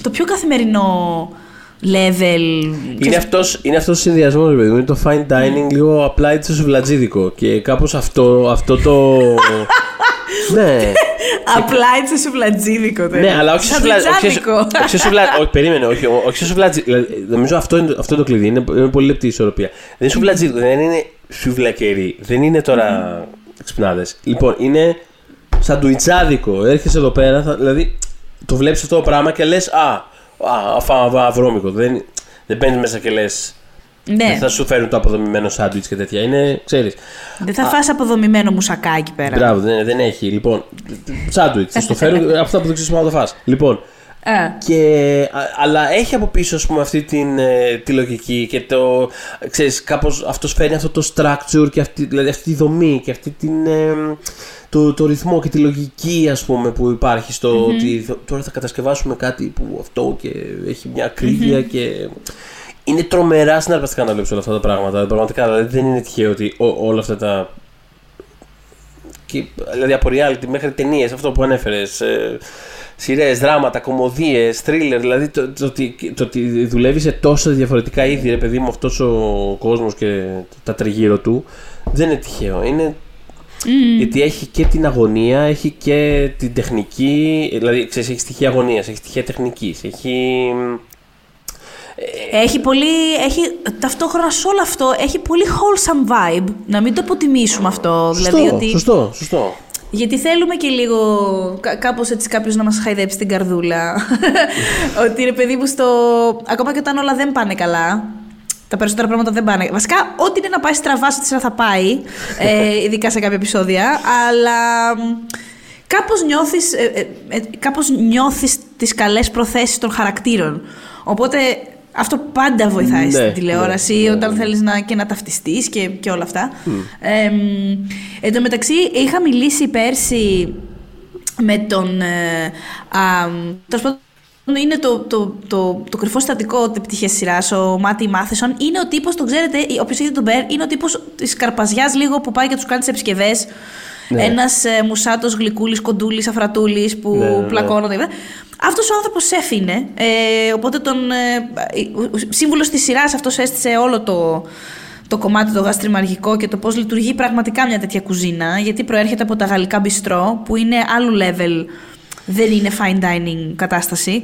το πιο καθημερινό level. Είναι αυτός, είναι αυτός ο συνδυασμός, παιδί μου. Είναι το fine dining λίγο απλά έτσι στο σουβλατζίδικο. Και κάπως αυτό, αυτό το... ναι. Απλά έτσι σουβλατζίδικο. τώρα. Ναι, αλλά όχι σε Σαν σουβλα- όχι σε- τζάτικο. όχι σε σουβλα- Όχι, περίμενε, όχι, όχι σε σουβλατζί. δηλαδή, Νομίζω αυτό είναι, αυτό είναι το κλειδί. Είναι, είναι πολύ λεπτή η ισορροπία. Δεν είναι σουβλατζίδικο, δεν είναι σουβλακερί. Δεν είναι τώρα ξυπνάδες. Λοιπόν, είναι σαντουιτσάδικο. Έρχεσαι εδώ πέρα, θα- δηλαδή το βλέπεις αυτό το πράγμα και λες Α, α, αφα, α, βρώμικο. Δεν, δεν μπαίνει μέσα και λες. Ναι, Δεν θα σου φέρουν το αποδομημένο σάντουιτς και τέτοια. Είναι, ξέρεις. δεν θα φας αποδομημένο μουσακά εκεί πέρα. Μπράβο, δεν, δεν έχει. Λοιπόν, σάντουιτς. Θα στο φέρουν αυτά που δεν ξέρει να το φας. Λοιπόν, Ε, και, α- αλλά έχει από πίσω ας πούμε, αυτή την, ε, τη λογική και το. Ξέρεις, κάπως αυτός φέρνει αυτό το structure και αυτή, δηλαδή αυτή τη δομή και αυτή την. ε, το, το ρυθμό και τη λογική ας πούμε που υπάρχει στο ότι θ- τώρα θα κατασκευάσουμε κάτι που αυτό και έχει μια ακρίβεια και είναι τρομερά συναρπαστικά να βλέπεις όλα αυτά τα πράγματα πραγματικά δηλαδή δεν είναι τυχαίο ότι ό- όλα αυτά τα και, δηλαδή από reality μέχρι ταινίες, αυτό που ανέφερες. Ε, Σειρές, δράματα, κομμωδίες, thriller. Δηλαδή το, το, ότι- το ότι δουλεύει σε τόσα διαφορετικά είδη, ρε παιδί μου, αυτός ο κόσμος και τα τριγύρω του, δεν είναι τυχαίο. Είναι. Γιατί έχει και την αγωνία, έχει και την τεχνική. Δηλαδή, ξέρεις, έχει στοιχεία αγωνίας, έχει στοιχεία τεχνικής, έχει. Έχει πολύ. Έχει, ταυτόχρονα σε όλο αυτό έχει πολύ wholesome vibe. Να μην το αποτιμήσουμε αυτό. Σωστό, δηλαδή ότι. σωστό, σωστό. Γιατί θέλουμε και λίγο κα, κάπως έτσι κάποιος να μας χαϊδέψει την καρδούλα. ότι είναι παιδί μου στο... Ακόμα και όταν όλα δεν πάνε καλά, τα περισσότερα πράγματα δεν πάνε. Βασικά, ό,τι είναι να πάει στραβά, στη σειρά θα πάει. Ε, ειδικά σε κάποια επεισόδια. Αλλά μ, κάπως νιώθεις, ε, ε, ε, κάπως νιώθεις τις καλές προθέσεις των χαρακτήρων. Οπότε αυτό πάντα βοηθάει Ναι, στην τηλεόραση ναι, ναι, όταν ναι. θέλεις να, και να ταυτιστείς και, και όλα αυτά. Ε, μ, εν τω μεταξύ, είχα μιλήσει πέρσι με τον... Ε, α, τέλος πάντων, είναι το, το, το, το κρυφό συστατικό τη πτυχία σειρά, ο Μάτι Μάθεσον. Είναι ο τύπος, τον ξέρετε, όποιο είδε τον Μπέρ, είναι ο τύπος της καρπαζιάς λίγο που πάει και τους κάνει τις επισκευές. Ναι. Ένας ε, μουσάτος γλυκούλης, κοντούλης, αφρατούλης που Ναι, ναι, ναι. πλακώνονται. Αυτός ο άνθρωπος έφυγε. Ε, οπότε τον. Ε, Σύμβουλος της σειράς αυτός έστησε όλο το, το κομμάτι το γαστριμαργικό και το πώς λειτουργεί πραγματικά μια τέτοια κουζίνα. Γιατί προέρχεται από τα γαλλικά μπιστρό, που είναι άλλου level. Δεν είναι fine dining κατάσταση.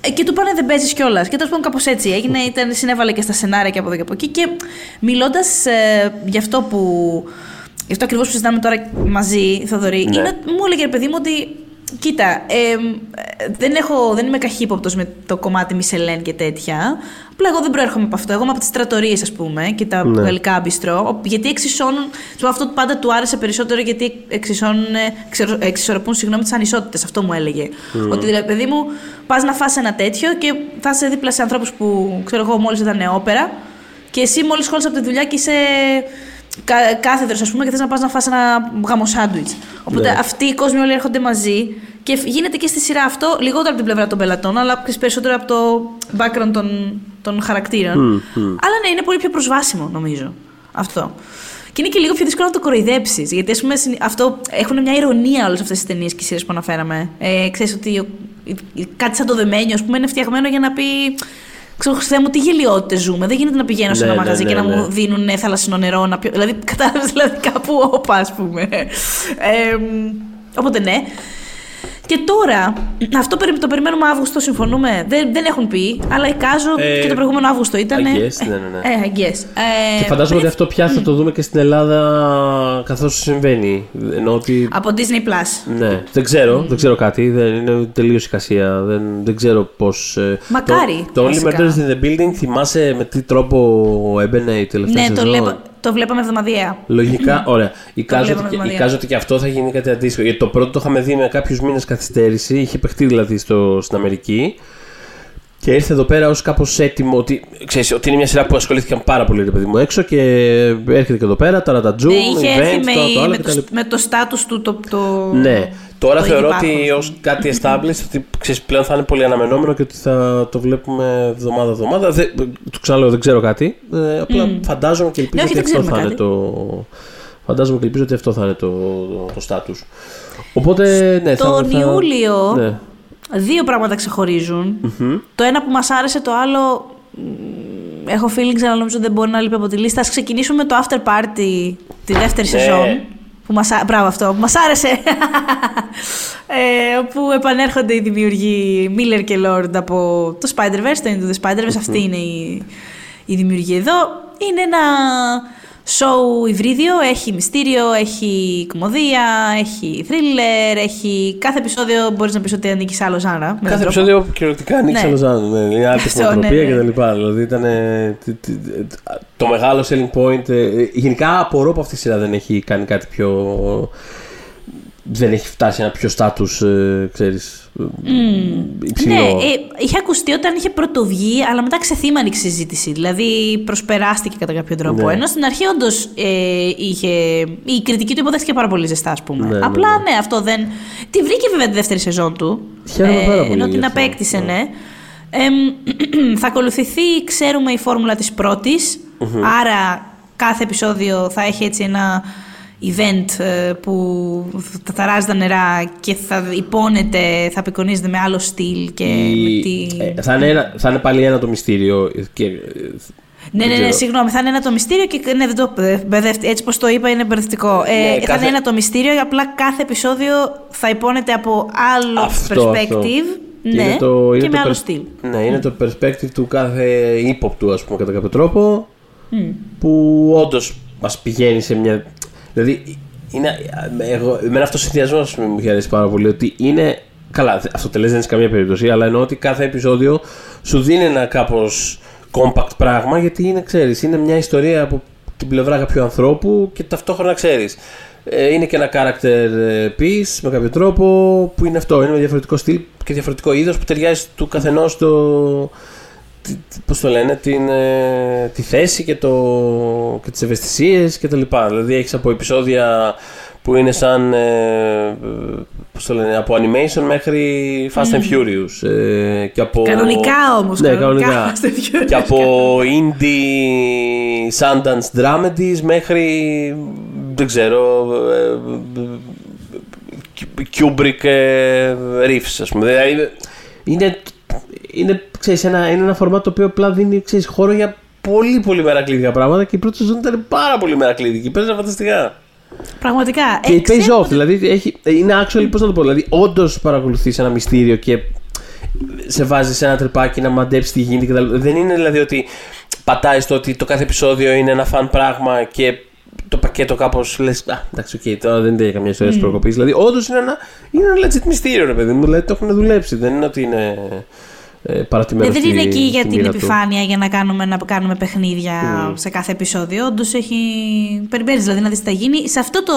Ε, και του πάνε δεν παίζεις κιόλας. Και τέλος πάντων κάπως έτσι έγινε. Ήταν, συνέβαλε και στα σενάρια και από εδώ και από εκεί. Και μιλώντας ε, γι' αυτό που. Γι' αυτό ακριβώς που συζητάμε τώρα μαζί, Θοδωρή, Ναι. είναι, μου έλεγε ρε παιδί μου ότι. Κοίτα, ε, ε, δεν, έχω, δεν είμαι καχύποπτος με το κομμάτι Μισελέν και τέτοια. Απλά εγώ δεν προέρχομαι από αυτό. Εγώ είμαι από τις τρατορίε, ας πούμε, και τα Ναι. γαλλικά μπιστρό. ο- Γιατί εξισώνουν. σου πω, αυτό πάντα του άρεσε περισσότερο γιατί εξισώνουν, εξισορ- εξισορροπούν συγγνώμη, τις ανισότητες. Αυτό μου έλεγε. Ότι δηλαδή, παιδί μου, πας να φας ένα τέτοιο και θα είσαι δίπλα σε ανθρώπους που ξέρω εγώ μόλις ήταν νεόπερα. Και εσύ μόλις χώρισε από τη δουλειά και είσαι κα- κάθεδρος, ας πούμε, και θες να πας να φας ένα γάμο σάντουιτς. Οπότε Ναι. αυτοί οι κόσμοι όλοι έρχονται μαζί και φ- γίνεται και στη σειρά αυτό λιγότερο από την πλευρά των πελατών, αλλά και περισσότερο από το background των, των χαρακτήρων. Αλλά ναι, είναι πολύ πιο προσβάσιμο νομίζω αυτό. Και είναι και λίγο πιο δύσκολο να το κοροϊδέψεις. Γιατί ας πούμε, συνη- αυτό, έχουν μια ηρωνία όλες αυτές τις ταινίες και σειρές που αναφέραμε. Ε, ξέρεις ότι ο- η- κάτι σαν το δεμένιο, ας πούμε, είναι φτιαγμένο για να πει. Ξέρω, Χριστέ μου, τι γελιότητες ζούμε. Δεν γίνεται να πηγαίνω σε Ναι, ένα ναι, μαγαζί ναι, και να ναι. μου δίνουν θαλασσινό νερό. Να πιω... Δηλαδή, κατάλαβες δηλαδή κάπου όπα, ας πούμε. Ε, μ, οπότε ναι. Και τώρα, αυτό περι- το περιμένουμε Αύγουστο, συμφωνούμε. Δεν, δεν έχουν πει, αλλά εικάζω Ε, και το προηγούμενο Αύγουστο ήταν. I guess, ναι, ναι, ναι. Ε, I guess. Ε, Και φαντάζομαι ότι αυτό πια θα το δούμε και στην Ελλάδα καθώς συμβαίνει. Ενώ ότι. Από Disney Plus. Ναι, δεν ξέρω, δεν ξέρω κάτι. Δεν είναι τελείως εικασία. Δεν, δεν ξέρω πώς. Μακάρι, Το, το Only βασικά. Murders in the Building θυμάσαι με τι τρόπο έμπαινε η τελευταία Ναι, το, σεζόν; βλέπα, το βλέπαμε εβδομαδιαία. Λογικά, ωραία. Εικάζω βλέπαμε ότι, και- εβδομαδιαία. εικάζω ότι και αυτό θα γίνει κάτι αντίστοιχο. Γιατί το πρώτο το είχαμε δει με κάποιους μήνες καθυστέρηση. Είχε παιχτεί δηλαδή στο, στην Αμερική. Και ήρθε εδώ πέρα ως κάπως έτοιμο. Ότι, ξέρεις, ότι είναι μια σειρά που ασχολήθηκαν πάρα πολύ, ρε παιδί μου, έξω. Και έρχεται και εδώ πέρα, τώρα τα Zoom, Ναι, είχε έρθει event, με, το, το άλλο με, κτλ. το, με το status του το. το Ναι. Τώρα το θεωρώ υπάρχον, ότι ας ως κάτι established ότι ξέρεις, πλέον θα είναι πολύ αναμενόμενο και ότι θα το βλέπουμε εβδομάδα-εβδομάδα. Δεν, το ξαναλέω, δεν ξέρω κάτι. Ε, απλά φαντάζομαι και ελπίζω Ναι, όχι, ότι δεν αυτό θα ξέρουμε είναι το. Φαντάζομαι και ελπίζω ότι αυτό θα είναι το, το, το status. Οπότε, ναι, θα, Τον θα- Ιούλιο Ναι. Δύο πράγματα ξεχωρίζουν. Μμμ. Το ένα που μας άρεσε, το άλλο μ, έχω feelings αλλά νομίζω δεν μπορεί να λείπει από τη λίστα. Ας ξεκινήσουμε με το after party τη δεύτερη Ναι. σεζόν. Που μας, α- μπράβο αυτό, που μας άρεσε. ε, που επανέρχονται οι δημιουργοί Miller και Lord από το Spider-Verse, το Into the Spider-Verse. Αυτή είναι η, η δημιουργία εδώ. Είναι ένα show υβρίδιο, έχει μυστήριο, έχει κομμωδία, έχει thriller, έχει... Κάθε επεισόδιο μπορείς να πεις ότι ανήκει σε άλλο ζάρα. με τον Κάθε τρόπο. επεισόδιο κυριολεκτικά ανοίξει Ναι. άλλο ζάνο. Ναι, είναι άλλη Αυτό, τεχνοτροπία ναι, ναι. και τα λοιπά. Δηλαδή ήταν ε, τι- τι- ε, το μεγάλο selling point. ε, ε, Γενικά απορώ που αυτή η σειρά δεν έχει κάνει κάτι πιο. Δεν έχει φτάσει ένα πιο status, ε, ξέρεις, ε, υψηλό. Ναι, ε, είχε ακουστεί όταν είχε πρωτοβγεί, αλλά μετά ξεθύμανε η συζήτηση. Δηλαδή προσπεράστηκε κατά κάποιο τρόπο. Ναι. Ενώ στην αρχή όντως ε, είχε. Η κριτική του υποδέχτηκε πάρα πολύ ζεστά, ας πούμε. Ναι, ναι, Απλά ναι. ναι, αυτό δεν. Τη βρήκε βέβαια τη δεύτερη σεζόν του. Χαίρομαι πάρα πολύ Ενώ γι' την αυτό. απέκτησε, ναι. Εμ, θα ακολουθηθεί, ξέρουμε, η φόρμουλα της πρώτης. Άρα κάθε επεισόδιο θα έχει έτσι ένα event ε, που θα ταράζει τα νερά και θα υπόνεται, θα απεικονίζεται με άλλο στυλ και Η- με τι... ε, θα, είναι ένα, θα είναι πάλι ένα το μυστήριο. Και, ε, Ναι, δεν ναι, ναι, ξέρω. συγγνώμη, θα είναι ένα το μυστήριο και ναι, δεν το ε, μπερδεύτε. Έτσι πως το είπα είναι μπερδευτικό. Ε, Ναι, Θα κάθε- είναι ένα το μυστήριο, απλά κάθε επεισόδιο θα υπόνεται από άλλο Αυτό, perspective. αυτό. Ναι, Είναι το- είναι και το με άλλο perс- στυλ. Ναι, είναι το perspective του κάθε ύποπτου, ας πούμε, κατά κάποιο τρόπο. Που όντως μας πηγαίνει σε μια. Δηλαδή, είναι, εγώ, εμένα αυτός ο συνδυασμός μου είχε αρέσει πάρα πολύ. Ότι είναι. Καλά, αυτό τελέ δεν είναι σε καμία περίπτωση, αλλά εννοώ ότι κάθε επεισόδιο σου δίνει ένα κάπως compact πράγμα γιατί είναι, ξέρεις, είναι μια ιστορία από την πλευρά κάποιου ανθρώπου και ταυτόχρονα ξέρεις. Είναι και ένα character ε, piece με κάποιο τρόπο που είναι αυτό. Είναι με διαφορετικό στυλ και διαφορετικό είδος που ταιριάζει του καθενός το, τι- τι- πώς το λένε, την, ε, τη θέση και, το, και τις ευαισθησίες και τα λοιπά. Δηλαδή έχεις από επεισόδια που είναι σαν, ε, πώς το λένε, από animation μέχρι Fast and Furious. ε, και από, Κανονικά όμως, Ναι, κανονικά κανονικά. Fast and Furious. και από indie Sundance dramedies μέχρι, δεν ξέρω, ε, Kubrick ε, riffs, ας πούμε. Δηλαδή, είναι, είναι, ξέρεις, ένα, είναι ένα φορμάτ το οποίο απλά δίνει ξέρεις, χώρο για πολύ πολύ μερακλήδικα πράγματα και η πρώτη σεζόν ήταν πάρα πολύ μερακλήδικη. Παίζανε φανταστικά. Πραγματικά. Και Ε, pays ξέρουμε off, ότι- δηλαδή έχει, είναι actually, πώς να το πω, δηλαδή όντως παρακολουθείς ένα μυστήριο και σε βάζεις σε ένα τρυπάκι να μαντέψεις τι γίνεται κτλ. Δεν είναι δηλαδή ότι πατάει στο ότι το κάθε επεισόδιο είναι ένα fun πράγμα και το πακέτο κάπως λες. Α, εντάξει, οκ, τώρα δεν είναι καμία ιστορία mm. προκοπής. Δηλαδή, όντως είναι ένα, είναι ένα legit μυστήριο, ρε παιδί μου. Δηλαδή, το έχουν δουλέψει. Δεν είναι ότι είναι ε, παρατημένο. Ναι, δεν στη- είναι εκεί για στη την μοίρα του. επιφάνεια για να κάνουμε, να κάνουμε παιχνίδια σε κάθε επεισόδιο. Όντως έχει. Περιμένει δηλαδή να δεις τι θα γίνει. Σε, αυτό το...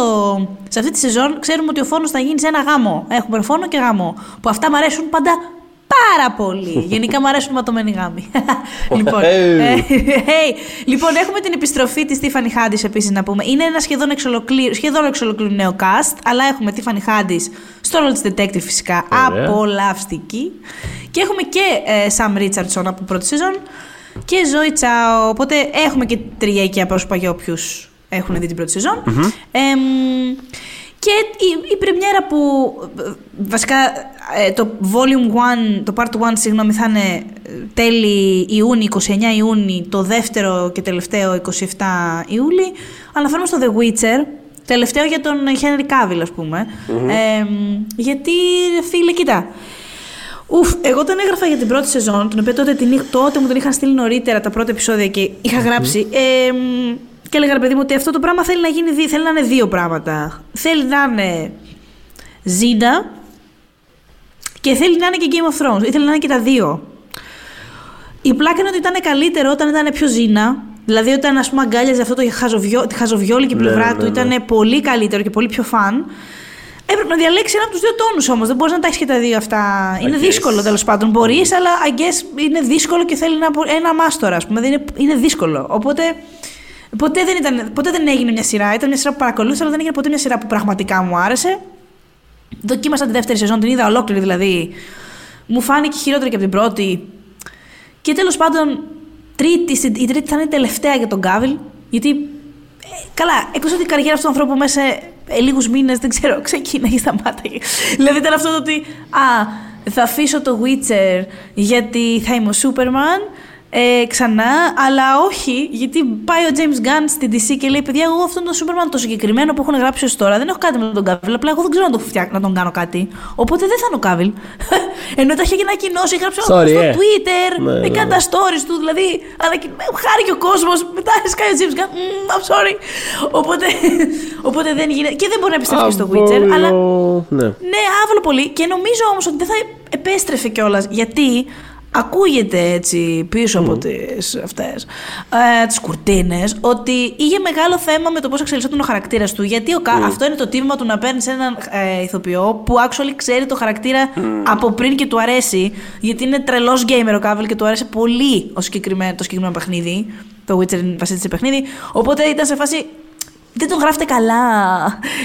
σε αυτή τη σεζόν ξέρουμε ότι ο φόνος θα γίνει σε ένα γάμο. Έχουμε φόνο και γάμο. Που αυτά μου αρέσουν πάντα πάρα πολύ. Γενικά μου αρέσουν ματωμένοι γάμοι. λοιπόν, ε, hey, λοιπόν, έχουμε την επιστροφή της Tiffany Haddish επίσης να πούμε. Είναι ένα σχεδόν εξ ολοκλήρου, σχεδόν εξ ολοκλήρου νέο cast, αλλά έχουμε Tiffany Haddish στο ρόλο της detective φυσικά. Ωραία. Απολαυστική. Και έχουμε και ε, Sam Richardson από πρώτη σεζόν και Zoe Chao. Οπότε έχουμε και τριακιά πρόσωπα για όποιους έχουν δει την πρώτη σεζόν. Εμ, και η, η πρεμιέρα που ε, βασικά ε, το volume 1, το part 1 συγγνώμη θα είναι ε, τέλη Ιούνιου, 29 Ιούνιου, το δεύτερο και τελευταίο 27 Ιούλη. Αναφέρομαι στο The Witcher, τελευταίο για τον Henry Cavill ας πούμε. Εμ, γιατί φίλε κοίτα, Ουφ, εγώ τον έγραφα για την πρώτη σεζόν, την οποία τότε, την, είχ- τότε μου τον είχαν στείλει νωρίτερα τα πρώτα επεισόδια και είχα γράψει. Ε, μ, και έλεγα ρε παιδί μου ότι αυτό το πράγμα θέλει να γίνει, δι- θέλει να είναι δύο πράγματα. Θέλει να είναι Ζήνα και θέλει να είναι και Game of Thrones. Ήθελε να είναι και τα δύο. Η πλάκα είναι ότι ήταν καλύτερο όταν ήταν πιο Ζήνα. Δηλαδή όταν ας πούμε αγκάλιαζε αυτό το χαζοβιό, τη χαζοβιόλικη Ναι, πλευρά ναι, του, ναι. ήταν πολύ καλύτερο και πολύ πιο φαν. Έπρεπε να διαλέξει ένα από τους δύο τόνους όμως. Δεν μπορείς να τα έχεις και τα δύο αυτά. είναι guess. δύσκολο τέλος πάντων. Μπορείς, αλλά I guess είναι δύσκολο και θέλει ένα, ένα μάστορα, ας πούμε. Δεν είναι, είναι δύσκολο. Οπότε ποτέ δεν, ήταν, ποτέ δεν έγινε μια σειρά. Ήταν μια σειρά που παρακολούθησα, αλλά δεν έγινε ποτέ μια σειρά που πραγματικά μου άρεσε. Δοκίμασα τη δεύτερη σεζόν, την είδα ολόκληρη δηλαδή. Μου φάνηκε χειρότερη και από την πρώτη. Και τέλος πάντων, τρίτη, στην- η τρίτη θα είναι η τελευταία για τον Γκάβιλ. Γιατί. ε, καλά, εκτός ότι η καριέρα αυτού του ανθρώπου μέσα σε ε, λίγους μήνες, δεν ξέρω, ξεκίναγε σταμάταγε. δηλαδή ήταν αυτό το ότι. Α, θα αφήσω το Witcher γιατί θα είμαι ο Σούπερμαν. Ε, ξανά, αλλά όχι, γιατί πάει ο James Gunn στην DC και λέει: Παιδιά, εγώ αυτόν τον Superman το συγκεκριμένο που έχουν γράψει ως τώρα δεν έχω κάτι με τον Κάβιλ. Απλά εγώ δεν ξέρω να τον, φτιά... να τον κάνω κάτι. Οπότε δεν θα είναι ο Κάβιλ. Ενώ τα είχε ανακοινώσει, έγραψε Sorry, στο ε. Twitter, Ναι, ναι, έκανε ναι. τα stories του. Δηλαδή, ανακοι- χάρηκε ο κόσμος. Μετά σκάει ο James Gunn. «Μμμ, I'm sorry. Οπότε, οπότε δεν γίνεται. Και δεν μπορεί να επιστρέψει και στο Witcher. Αλλά Αβόλο- Ναι. ναι, άβολο πολύ. Και νομίζω όμως ότι δεν θα επέστρεφε κιόλας. Γιατί ακούγεται έτσι πίσω από τις αυτές ε, τις κουρτίνες ότι είχε μεγάλο θέμα με το πώς εξελισσόταν ο χαρακτήρας του γιατί ο, κα- αυτό είναι το τίμημα του να παίρνει έναν ε, ηθοποιό που actually ξέρει το χαρακτήρα από πριν και του αρέσει γιατί είναι τρελός gamer ο Κάβελ και του αρέσει πολύ ο συγκεκριμένο, το συγκεκριμένο παιχνίδι το Witcher βασίζεται σε παιχνίδι. Οπότε ήταν σε φάση δεν τον γράφετε καλά.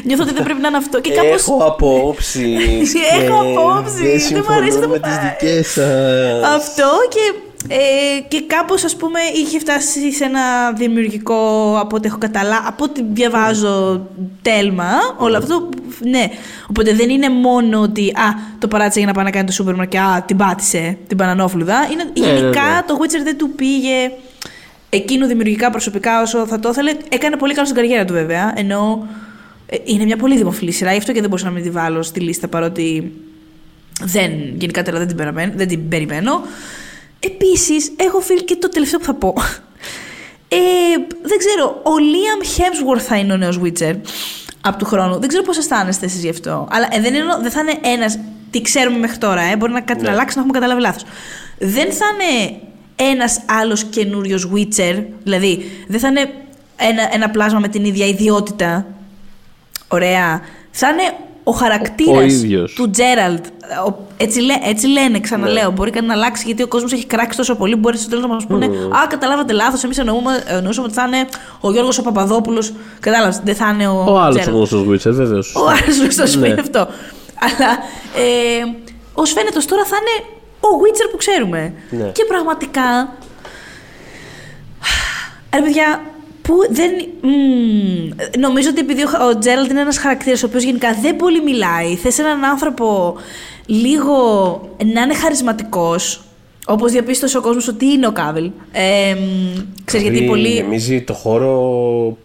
Νιώθω ότι δεν πρέπει να είναι αυτό. Και κάπως... Έχω απόψει. Έχω απόψεις, δεν μου αρέσει το με που τις πάει. δικές σας. Αυτό και, ε, και κάπως ας πούμε είχε φτάσει σε ένα δημιουργικό από ό,τι έχω καταλάβει, από ό,τι διαβάζω τέλμα, όλο αυτό, ναι. Οπότε δεν είναι μόνο ότι α, το παράτησε για να πάει να κάνει το σούπερ και α, την πάτησε την πανανόφλουδα. Είναι, Ναι, γενικά ναι, ναι. το Witcher δεν του πήγε εκείνο δημιουργικά προσωπικά όσο θα το ήθελε. Έκανε πολύ καλό στην καριέρα του βέβαια, ενώ ε, είναι μια πολύ δημοφιλή σειρά, γι' αυτό και δεν μπορούσα να μην τη βάλω στη λίστα παρότι δεν, γενικά τώρα δεν την, περιμένω, δεν την περιμένω. Επίσης, έχω φίλ και το τελευταίο που θα πω. Ε, δεν ξέρω, ο Liam Hemsworth θα είναι ο νέος Witcher από του χρόνου. Δεν ξέρω πώς αισθάνεστε εσείς γι' αυτό. Αλλά ε, δεν, είναι, δεν θα είναι ένας, τι ξέρουμε μέχρι τώρα, ε, μπορεί να κάτι να Ναι. αλλάξει, να έχουμε καταλάβει λάθος. Δεν θα είναι ένας άλλος καινούριος Witcher, δηλαδή δεν θα είναι ένα, ένα πλάσμα με την ίδια ιδιότητα. Ωραία. Θα είναι ο χαρακτήρας Ο ίδιος. του Τζέραλτ. Έτσι, λέ, έτσι λένε, ξαναλέω. Μπορεί κάτι να αλλάξει γιατί ο κόσμος έχει κράξει τόσο πολύ. Μπορεί στο τέλος να μας πούνε Α, καταλάβατε λάθος. Εμείς εννοούσαμε ότι θα είναι ο Γιώργος ο Παπαδόπουλος. Κατάλαβες. Δεν θα είναι ο. Ο άλλος Gerald. γνωστός Witcher, βεβαίως. Ο άλλος γνωστός Ναι. είναι αυτό. Αλλά ε, ως φαίνεται ως τώρα θα είναι ο Witcher που ξέρουμε. Ναι. Και πραγματικά. Ρε παιδιά, που δεν. μμμ, νομίζω ότι επειδή ο, Χα- ο Τζέραλντ είναι ένας χαρακτήρας ο οποίος γενικά δεν πολύ μιλάει, θες έναν άνθρωπο λίγο να είναι χαρισματικός. Όπως διαπίστωσε ο κόσμος ότι είναι ο Κάβελ. Ε, μ, ξέρεις, γιατί πολύ. Γεμίζει το χώρο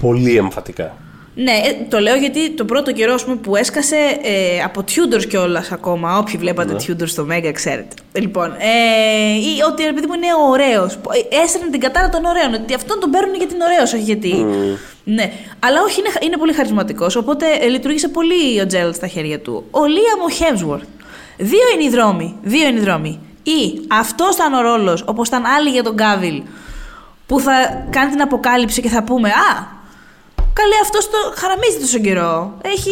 πολύ εμφατικά. Ναι, ε, το λέω γιατί το πρώτο καιρό ας πούμε, που έσκασε ε, από Tudors κιόλας ακόμα. Όποιοι βλέπατε Tudors στο Mega, ξέρετε. Λοιπόν, ε, ή ότι επειδή μου είναι ωραίος. Έστρεψε την κατάρα των ωραίων. Ότι αυτόν τον παίρνουν γιατί είναι ωραίο, όχι γιατί. Ναι. Αλλά όχι, είναι, είναι πολύ χαρισματικός. Οπότε ε, λειτουργήσε πολύ ο Τζέραλτ στα χέρια του. Ο Λίαμ ο Χέμσουορθ. Δύο είναι οι δρόμοι. Δύο είναι οι δρόμοι. Ή αυτός ήταν ο ρόλος, όπως ήταν άλλοι για τον Γκάβιλ, που θα κάνει την αποκάλυψη και θα πούμε Α, Καλέ, αυτός το χαραμίζει τόσο καιρό. Έχει.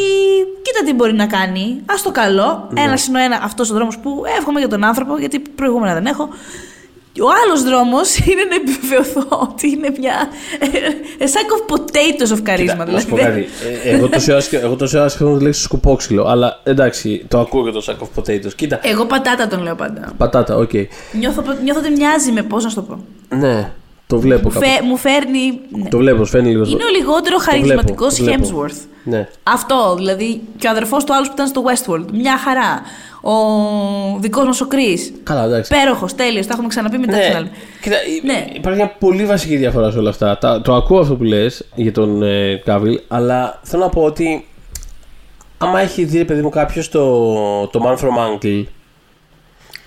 Κοίτα τι μπορεί να κάνει. Α το καλό. Ναι. Ένας είναι ο ένα αυτός ο δρόμος που εύχομαι για τον άνθρωπο, γιατί προηγούμενα δεν έχω. Ο άλλος δρόμος είναι να επιβεβαιωθώ ότι είναι μια. A sack of potatoes of charisma. Κοίτα, να δηλαδή. σου πω κάτι. Ε, εγώ τόση ώρα σκε- Εγώ τόση ώρα σκέφτομαι τη λέξη σκουπόξυλο. Αλλά εντάξει, το ακούω και το sack of potatoes. Κοίτα. Εγώ πατάτα τον λέω πάντα. Πατάτα, οκ. Νιώθω, νιώθω ότι μοιάζει με πώς να σου το πω. Ναι. Το βλέπω κάπου. Φε- μου φέρνει. ναι. Το βλέπω, φαίνεται λίγο. Είναι ο λιγότερο βλέπω, χαρισματικός το βλέπω. Hemsworth. Ναι. Αυτό, δηλαδή. Και ο αδερφός του άλλου που ήταν στο Westworld. Μια χαρά. Ο δικός μας ο Κρι. Καλά, εντάξει. Πέροχο, τέλειος. Τα έχουμε ξαναπεί μετά. Ναι. ξαναλέμε. Κοίτα, Ναι. υπάρχει μια πολύ βασική διαφορά σε όλα αυτά. Τα- το ακούω αυτό που λες για τον ε, Κάβιλ, αλλά θέλω να πω ότι άμα έχει δει, ρε παιδί μου, κάποιος το, το Man from Uncle,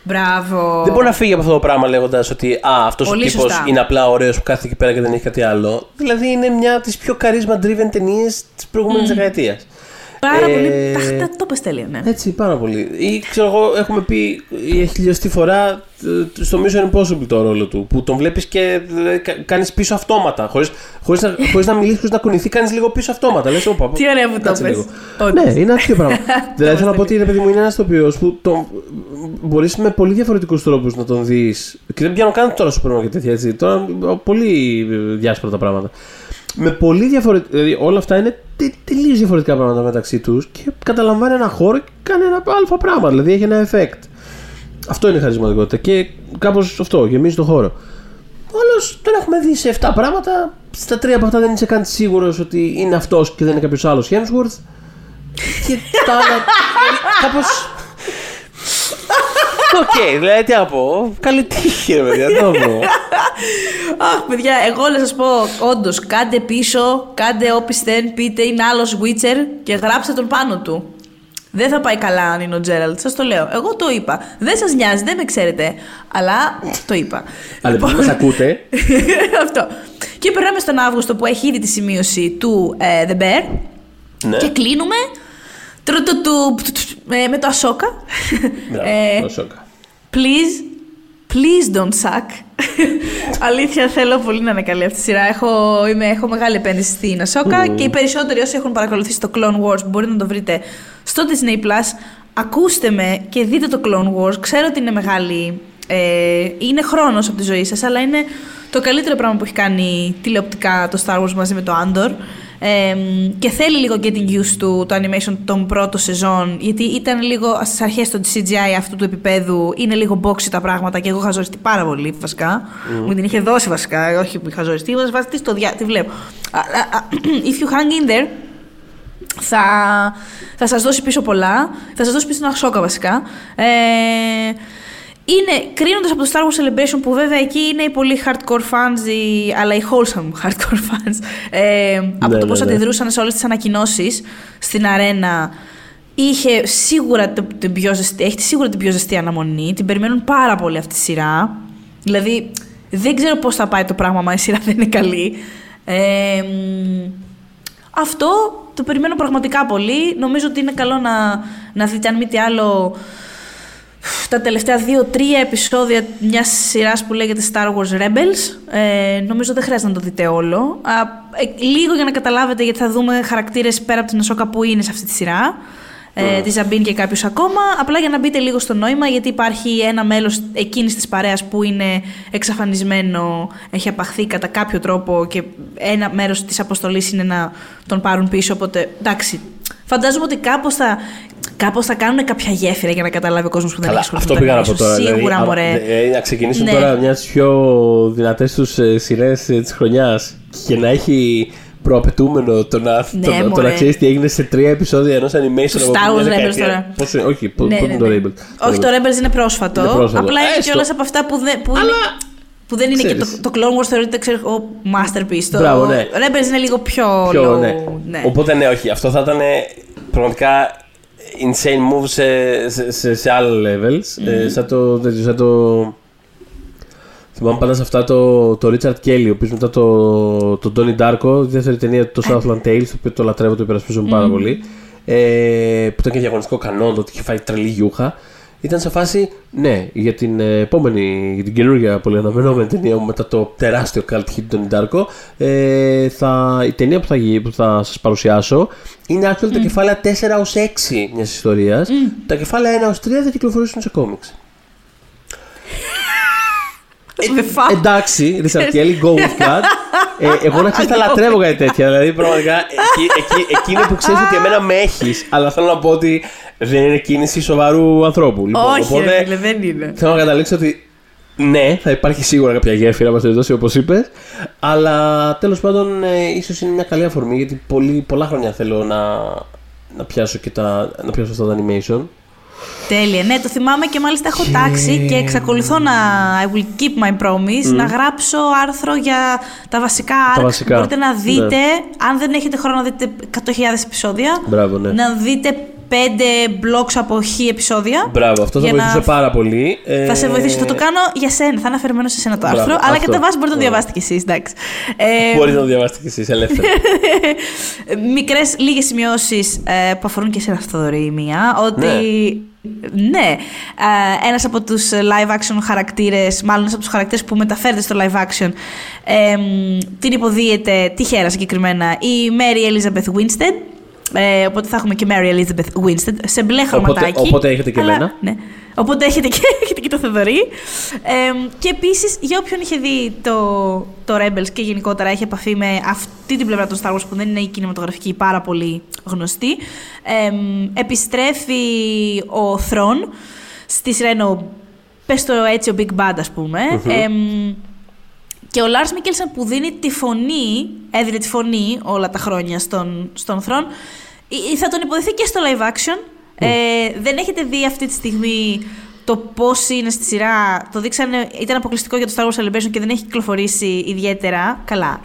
Μπράβο. δεν μπορεί να φύγει από αυτό το πράγμα λέγοντας ότι Α, αυτός ο Πολύ τύπος σωστά. είναι απλά ωραίος που κάθεται εκεί πέρα και δεν έχει κάτι άλλο. Δηλαδή είναι μια από τις πιο charisma driven ταινίες της προηγούμενης δεκαετίας. Πάρα Ε, πολύ. Τα, τα, το πες τέλεια, ναι. Έτσι, πάρα πολύ. Ή ξέρω εγώ, έχουμε πει η χιλιοστή φορά ε, στο Mission Impossible το ρόλο του. Που τον βλέπεις και κάνεις πίσω αυτόματα. Χωρί χωρίς να, χωρίς να μιλήσεις, χωρίς να κουνηθεί, κάνεις λίγο πίσω αυτόματα. Λες, όπα, Τι ωραία που το κάτσε πες. λίγο. Όντως. Ναι, είναι τέτοιο πράγμα. δηλαδή θέλω να πω ότι ρε παιδί μου είναι ένας τοπίο που τον, μπορείς με πολύ διαφορετικούς τρόπους να τον δεις. Και δεν πιάνω καν τώρα σου πράγμα και τέτοια έτσι. Τώρα πολύ διάσπαρα τα πράγματα. Με πολύ διαφορετικά. Δηλαδή όλα αυτά είναι τελείως διαφορετικά πράγματα μεταξύ τους και καταλαμβάνει ένα χώρο και κάνει ένα αλφα πράγμα. Δηλαδή έχει ένα effect. Αυτό είναι η χαρισματικότητα και κάπως αυτό γεμίζει το χώρο. Όλοι τον έχουμε δει σε 7 πράγματα. Στα τρία από αυτά δεν είσαι καν σίγουρος ότι είναι αυτός και δεν είναι κάποιος άλλος Hemsworth. Και τα άλλα. Κάπως. Οκ, δηλαδή τι να πω. Καλή τύχη, ρε παιδιά, τι να πω. Αχ, παιδιά, εγώ να σας πω, όντως, κάντε πίσω, κάντε όπισθεν, πείτε είναι άλλος Witcher και γράψτε τον πάνω του. Δεν θα πάει καλά αν είναι ο Τζέραλτ, σας το λέω. Εγώ το είπα. Δεν σας νοιάζει, δεν με ξέρετε. Αλλά το είπα. Αλλά επειδή μας ακούτε, Αυτό. Και περνάμε στον Αύγουστο που έχει ήδη τη σημείωση του ε, The Bear. ναι. Και κλείνουμε τρου- του- του- ε, με το Ασόκα. Μπράβο, το σόκα. Please, please don't suck. Αλήθεια, θέλω πολύ να είναι καλή αυτή η σειρά. Έχω, είμαι, έχω μεγάλη επένδυση στην Ασόκα και οι περισσότεροι όσοι έχουν παρακολουθήσει το Clone Wars μπορείτε να το βρείτε στο Disney Plus. Ακούστε με και δείτε το Clone Wars. Ξέρω ότι είναι μεγάλη. Ε, είναι χρόνος από τη ζωή σας, αλλά είναι το καλύτερο πράγμα που έχει κάνει τηλεοπτικά το Star Wars μαζί με το Andor. Ε, και θέλει λίγο getting used to το animation των πρώτο σεζόν, γιατί ήταν λίγο στις αρχές το CGI αυτού του επίπεδου, είναι λίγο boxy τα πράγματα και εγώ είχα ζοριστεί πάρα πολύ βασικά. Μου την είχε δώσει βασικά, όχι που είχα ζοριστεί, είχα βάσει στο διά, τη βλέπω. Α, α, α, If you hang in there, θα, θα σας δώσει πίσω πολλά. Θα σας δώσει πίσω ένα σόκα βασικά. Ε, είναι κρίνοντας από το Star Wars Celebration που βέβαια εκεί είναι οι πολύ hardcore fans, οι, αλλά οι wholesome hardcore fans, ε, από Ναι, το ναι, πώς ναι. αντιδρούσαν σε όλες τις ανακοινώσεις στην αρένα. Είχε σίγουρα το- την πιο ζεστή, έχει σίγουρα την πιο ζεστή αναμονή. Την περιμένουν πάρα πολύ αυτή τη σειρά. Δηλαδή, δεν ξέρω πώς θα πάει το πράγμα, μα η σειρά δεν είναι καλή. Ε, μ, αυτό το περιμένω πραγματικά πολύ. Νομίζω ότι είναι καλό να, να δείτε, αν μη τι άλλο, τα τελευταία δύο-τρία επεισόδια μιας σειράς που λέγεται Star Wars Rebels. Ε, νομίζω δεν χρειάζεται να το δείτε όλο. Α, ε, λίγο για να καταλάβετε, γιατί θα δούμε χαρακτήρες πέρα από την Ασόκα που είναι σε αυτή τη σειρά. Ε, τη Ζαμπίν και κάποιους ακόμα. Απλά για να μπείτε λίγο στο νόημα, γιατί υπάρχει ένα μέλος εκείνης της παρέας που είναι εξαφανισμένο, έχει απαχθεί κατά κάποιο τρόπο και ένα μέρος της αποστολής είναι να τον πάρουν πίσω. Οπότε εντάξει, φαντάζομαι ότι κάπως θα, κάπως θα κάνουν κάποια γέφυρα για να καταλάβει ο κόσμος που δεν Καλά, έχει ασχοληθεί αυτό με το πήγα να πω animation. τώρα. Σίγουρα, δηλαδή, μωρέ. α, ε, να ξεκινήσουν Ναι. τώρα μιας από τι πιο δυνατές τους ε, σειρές της χρονιάς και να έχει προαπαιτούμενο το να, Ναι, το, το μωρέ. να ξέρεις τι έγινε σε τρία επεισόδια ενός animation Τους από Star μια Wars Rebels δεκαετία. τώρα. Πώς είναι, όχι, πού Ναι, πού ναι, είναι το ναι. Rebels. Όχι, το Rebels είναι πρόσφατο. Είναι πρόσφατο. Απλά είναι Έστω. κιόλας από αυτά που, δεν- που, είναι, που δεν είναι και Ξέρεις. το, το Clone Wars θεωρείται ξέρω, εγώ, masterpiece. Το Μπράβο, ναι. Rebels είναι λίγο πιο, Πιο, low. ναι. ναι. Οπότε ναι, όχι. Αυτό θα ήταν πραγματικά insane move σε, σε, σε, σε άλλα levels. Ε, σαν το. τέτοιο, Σαν το θυμάμαι πάντα σε αυτά το, το Richard Kelly, ο οποίος μετά το, το Donnie Darko, τη δεύτερη ταινία το Southland Tales, το οποίο το λατρεύω, το υπερασπίζομαι πάρα πολύ. Ε, που ήταν και διαγωνιστικό κανόν, το ότι είχε φάει τρελή γιούχα. Ήταν σε φάση, ναι, για την ε, επόμενη, για την καινούργια πολύ αναμενόμενη ταινία μου μετά το τεράστιο cult hit του Donnie Darko, ε, θα, η ταινία που θα, γι- που θα σας παρουσιάσω είναι actually τα κεφάλαια 4 ως 6 μιας ιστορίας. Τα κεφάλαια 1 ως 3 θα κυκλοφορήσουν σε κόμιξ. Με φα... Εντάξει, Richard Kelly, go with that. Ε, εγώ να ξέρει, τα λατρεύω κάτι τέτοια. Δηλαδή, πραγματικά, εκεί, εκεί, εκεί είναι που ξέρεις ότι εμένα με έχεις, αλλά θέλω να πω ότι δεν είναι κίνηση σοβαρού ανθρώπου. Λοιπόν, Όχι, οπότε, ρε φίλε, δεν είναι. θέλω να καταλήξω ότι ναι, θα υπάρχει σίγουρα κάποια γέφυρα μας περιπτώσει όπως είπες. Αλλά τέλος πάντων, ε, ίσως είναι μια καλή αφορμή γιατί πολύ, πολλά χρόνια θέλω να, να πιάσω και τα, να πιάσω αυτά τα animation. Τέλεια. Ναι, το θυμάμαι και μάλιστα έχω τάξει και εξακολουθώ να. I will keep my promise να γράψω άρθρο για τα βασικά Τα arc. βασικά, Μπορείτε να ναι. δείτε, αν δεν έχετε χρόνο να δείτε 100.000 επεισόδια, Μπράβο, ναι. να δείτε 5 blogs από χ επεισόδια. Μπράβο, αυτό θα για να- βοηθούσε πάρα πολύ. Ε, Θα σε βοηθήσω. Θα το κάνω για σένα. Θα είναι αφαιρεμένο σε σένα το Μπράβο, άρθρο. Αλλά αυτό. κατά βάση μπορείτε να το Ωραία. διαβάσετε κι εσείς. Εντάξει. Ε, Μπορείτε να το διαβάσετε κι εσείς ελεύθερα. Μικρές, λίγες σημειώσεις ε, που αφορούν και εσένα, Θοδωρή, η μία. Ότι. Ναι. Ε, ένας από τους live action χαρακτήρες, μάλλον ένας από τους χαρακτήρες που μεταφέρεται στο live action, ε, μ, την υποδίεται τυχαία συγκεκριμένα η Mary Elizabeth Winstead. Ε, οπότε θα έχουμε και Mary Elizabeth Winstead σε μπλε χρωματάκι. οπότε έχετε και Αλλά- εμένα. Ναι. Οπότε έχετε και, έχετε και το Θεδωρή. Ε, και επίσης, για όποιον είχε δει το, το Rebels και γενικότερα έχει επαφή με αυτή την πλευρά των Star Wars που δεν είναι η κινηματογραφική πάρα πολύ γνωστή, ε, επιστρέφει ο Θρόν στη σειρά είναι ο, πες το έτσι, ο Big Bad, ας πούμε. Εμ, και ο Λάρς Μίκελσον που δίνει τη φωνή, έδινε τη φωνή όλα τα χρόνια στον, στον Θρόν, ε, θα τον υποδεθεί και στο live action. Ε, δεν έχετε δει αυτή τη στιγμή το πώς είναι στη σειρά. Το δείξανε, ήταν αποκλειστικό για το Star Wars Celebration και δεν έχει κυκλοφορήσει ιδιαίτερα. Καλά,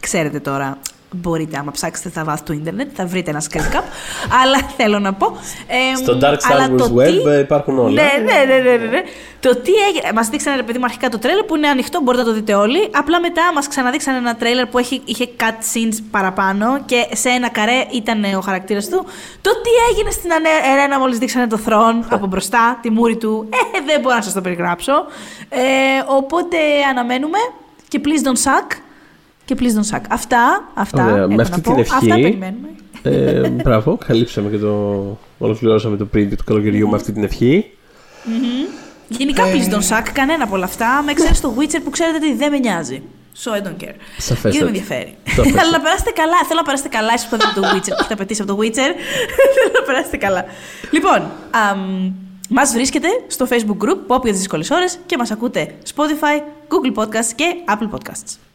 ξέρετε τώρα. Μπορείτε, άμα ψάξετε στα βάθη του ίντερνετ, θα βρείτε ένα screen cap. αλλά θέλω να πω. ε, Στο Dark Star αλλά Wars το Web τι- ε, υπάρχουν όλα. ναι, ναι, ναι, ναι, ναι, ναι. Το τι έγινε. Μας δείξανε, ρε παιδί μου, αρχικά το τρέλερ που είναι ανοιχτό, μπορείτε να το δείτε όλοι. Απλά μετά μας ξαναδείξανε ένα τρέλερ που έχει, είχε cut scenes παραπάνω και σε ένα καρέ ήταν ο χαρακτήρας του. Το τι έγινε στην Ανε- Ερένα μόλις δείξανε το θρόν από μπροστά, τη μούρη του. Ε, δεν μπορώ να σας το περιγράψω. Ε, οπότε αναμένουμε και please don't suck. Και please don't suck. Αυτά, αυτά. Ωραία, έχω με να αυτή πω. την ευχή- Αυτά περιμένουμε. Ε, μπράβο, καλύψαμε και το. Ολοκληρώσαμε το preview του καλοκαιριού με αυτή την ευχή. Γενικά, please don't suck, κανένα από όλα αυτά. Με εξαίρεση το Witcher που ξέρετε ότι δεν με νοιάζει. So I don't care. Σαφέστατα. Και δεν με ενδιαφέρει. Σαφέστατα. Αλλά να περάσετε καλά. Θέλω να περάσετε καλά. Εσείς που δεν το Witcher, που έχετε απαιτήσει από το Witcher. Θέλω να περάσετε καλά. Λοιπόν, μας βρίσκεται στο Facebook group Pop για τις δύσκολες ώρες και μας ακούτε Spotify, Google Podcasts και Apple Podcasts.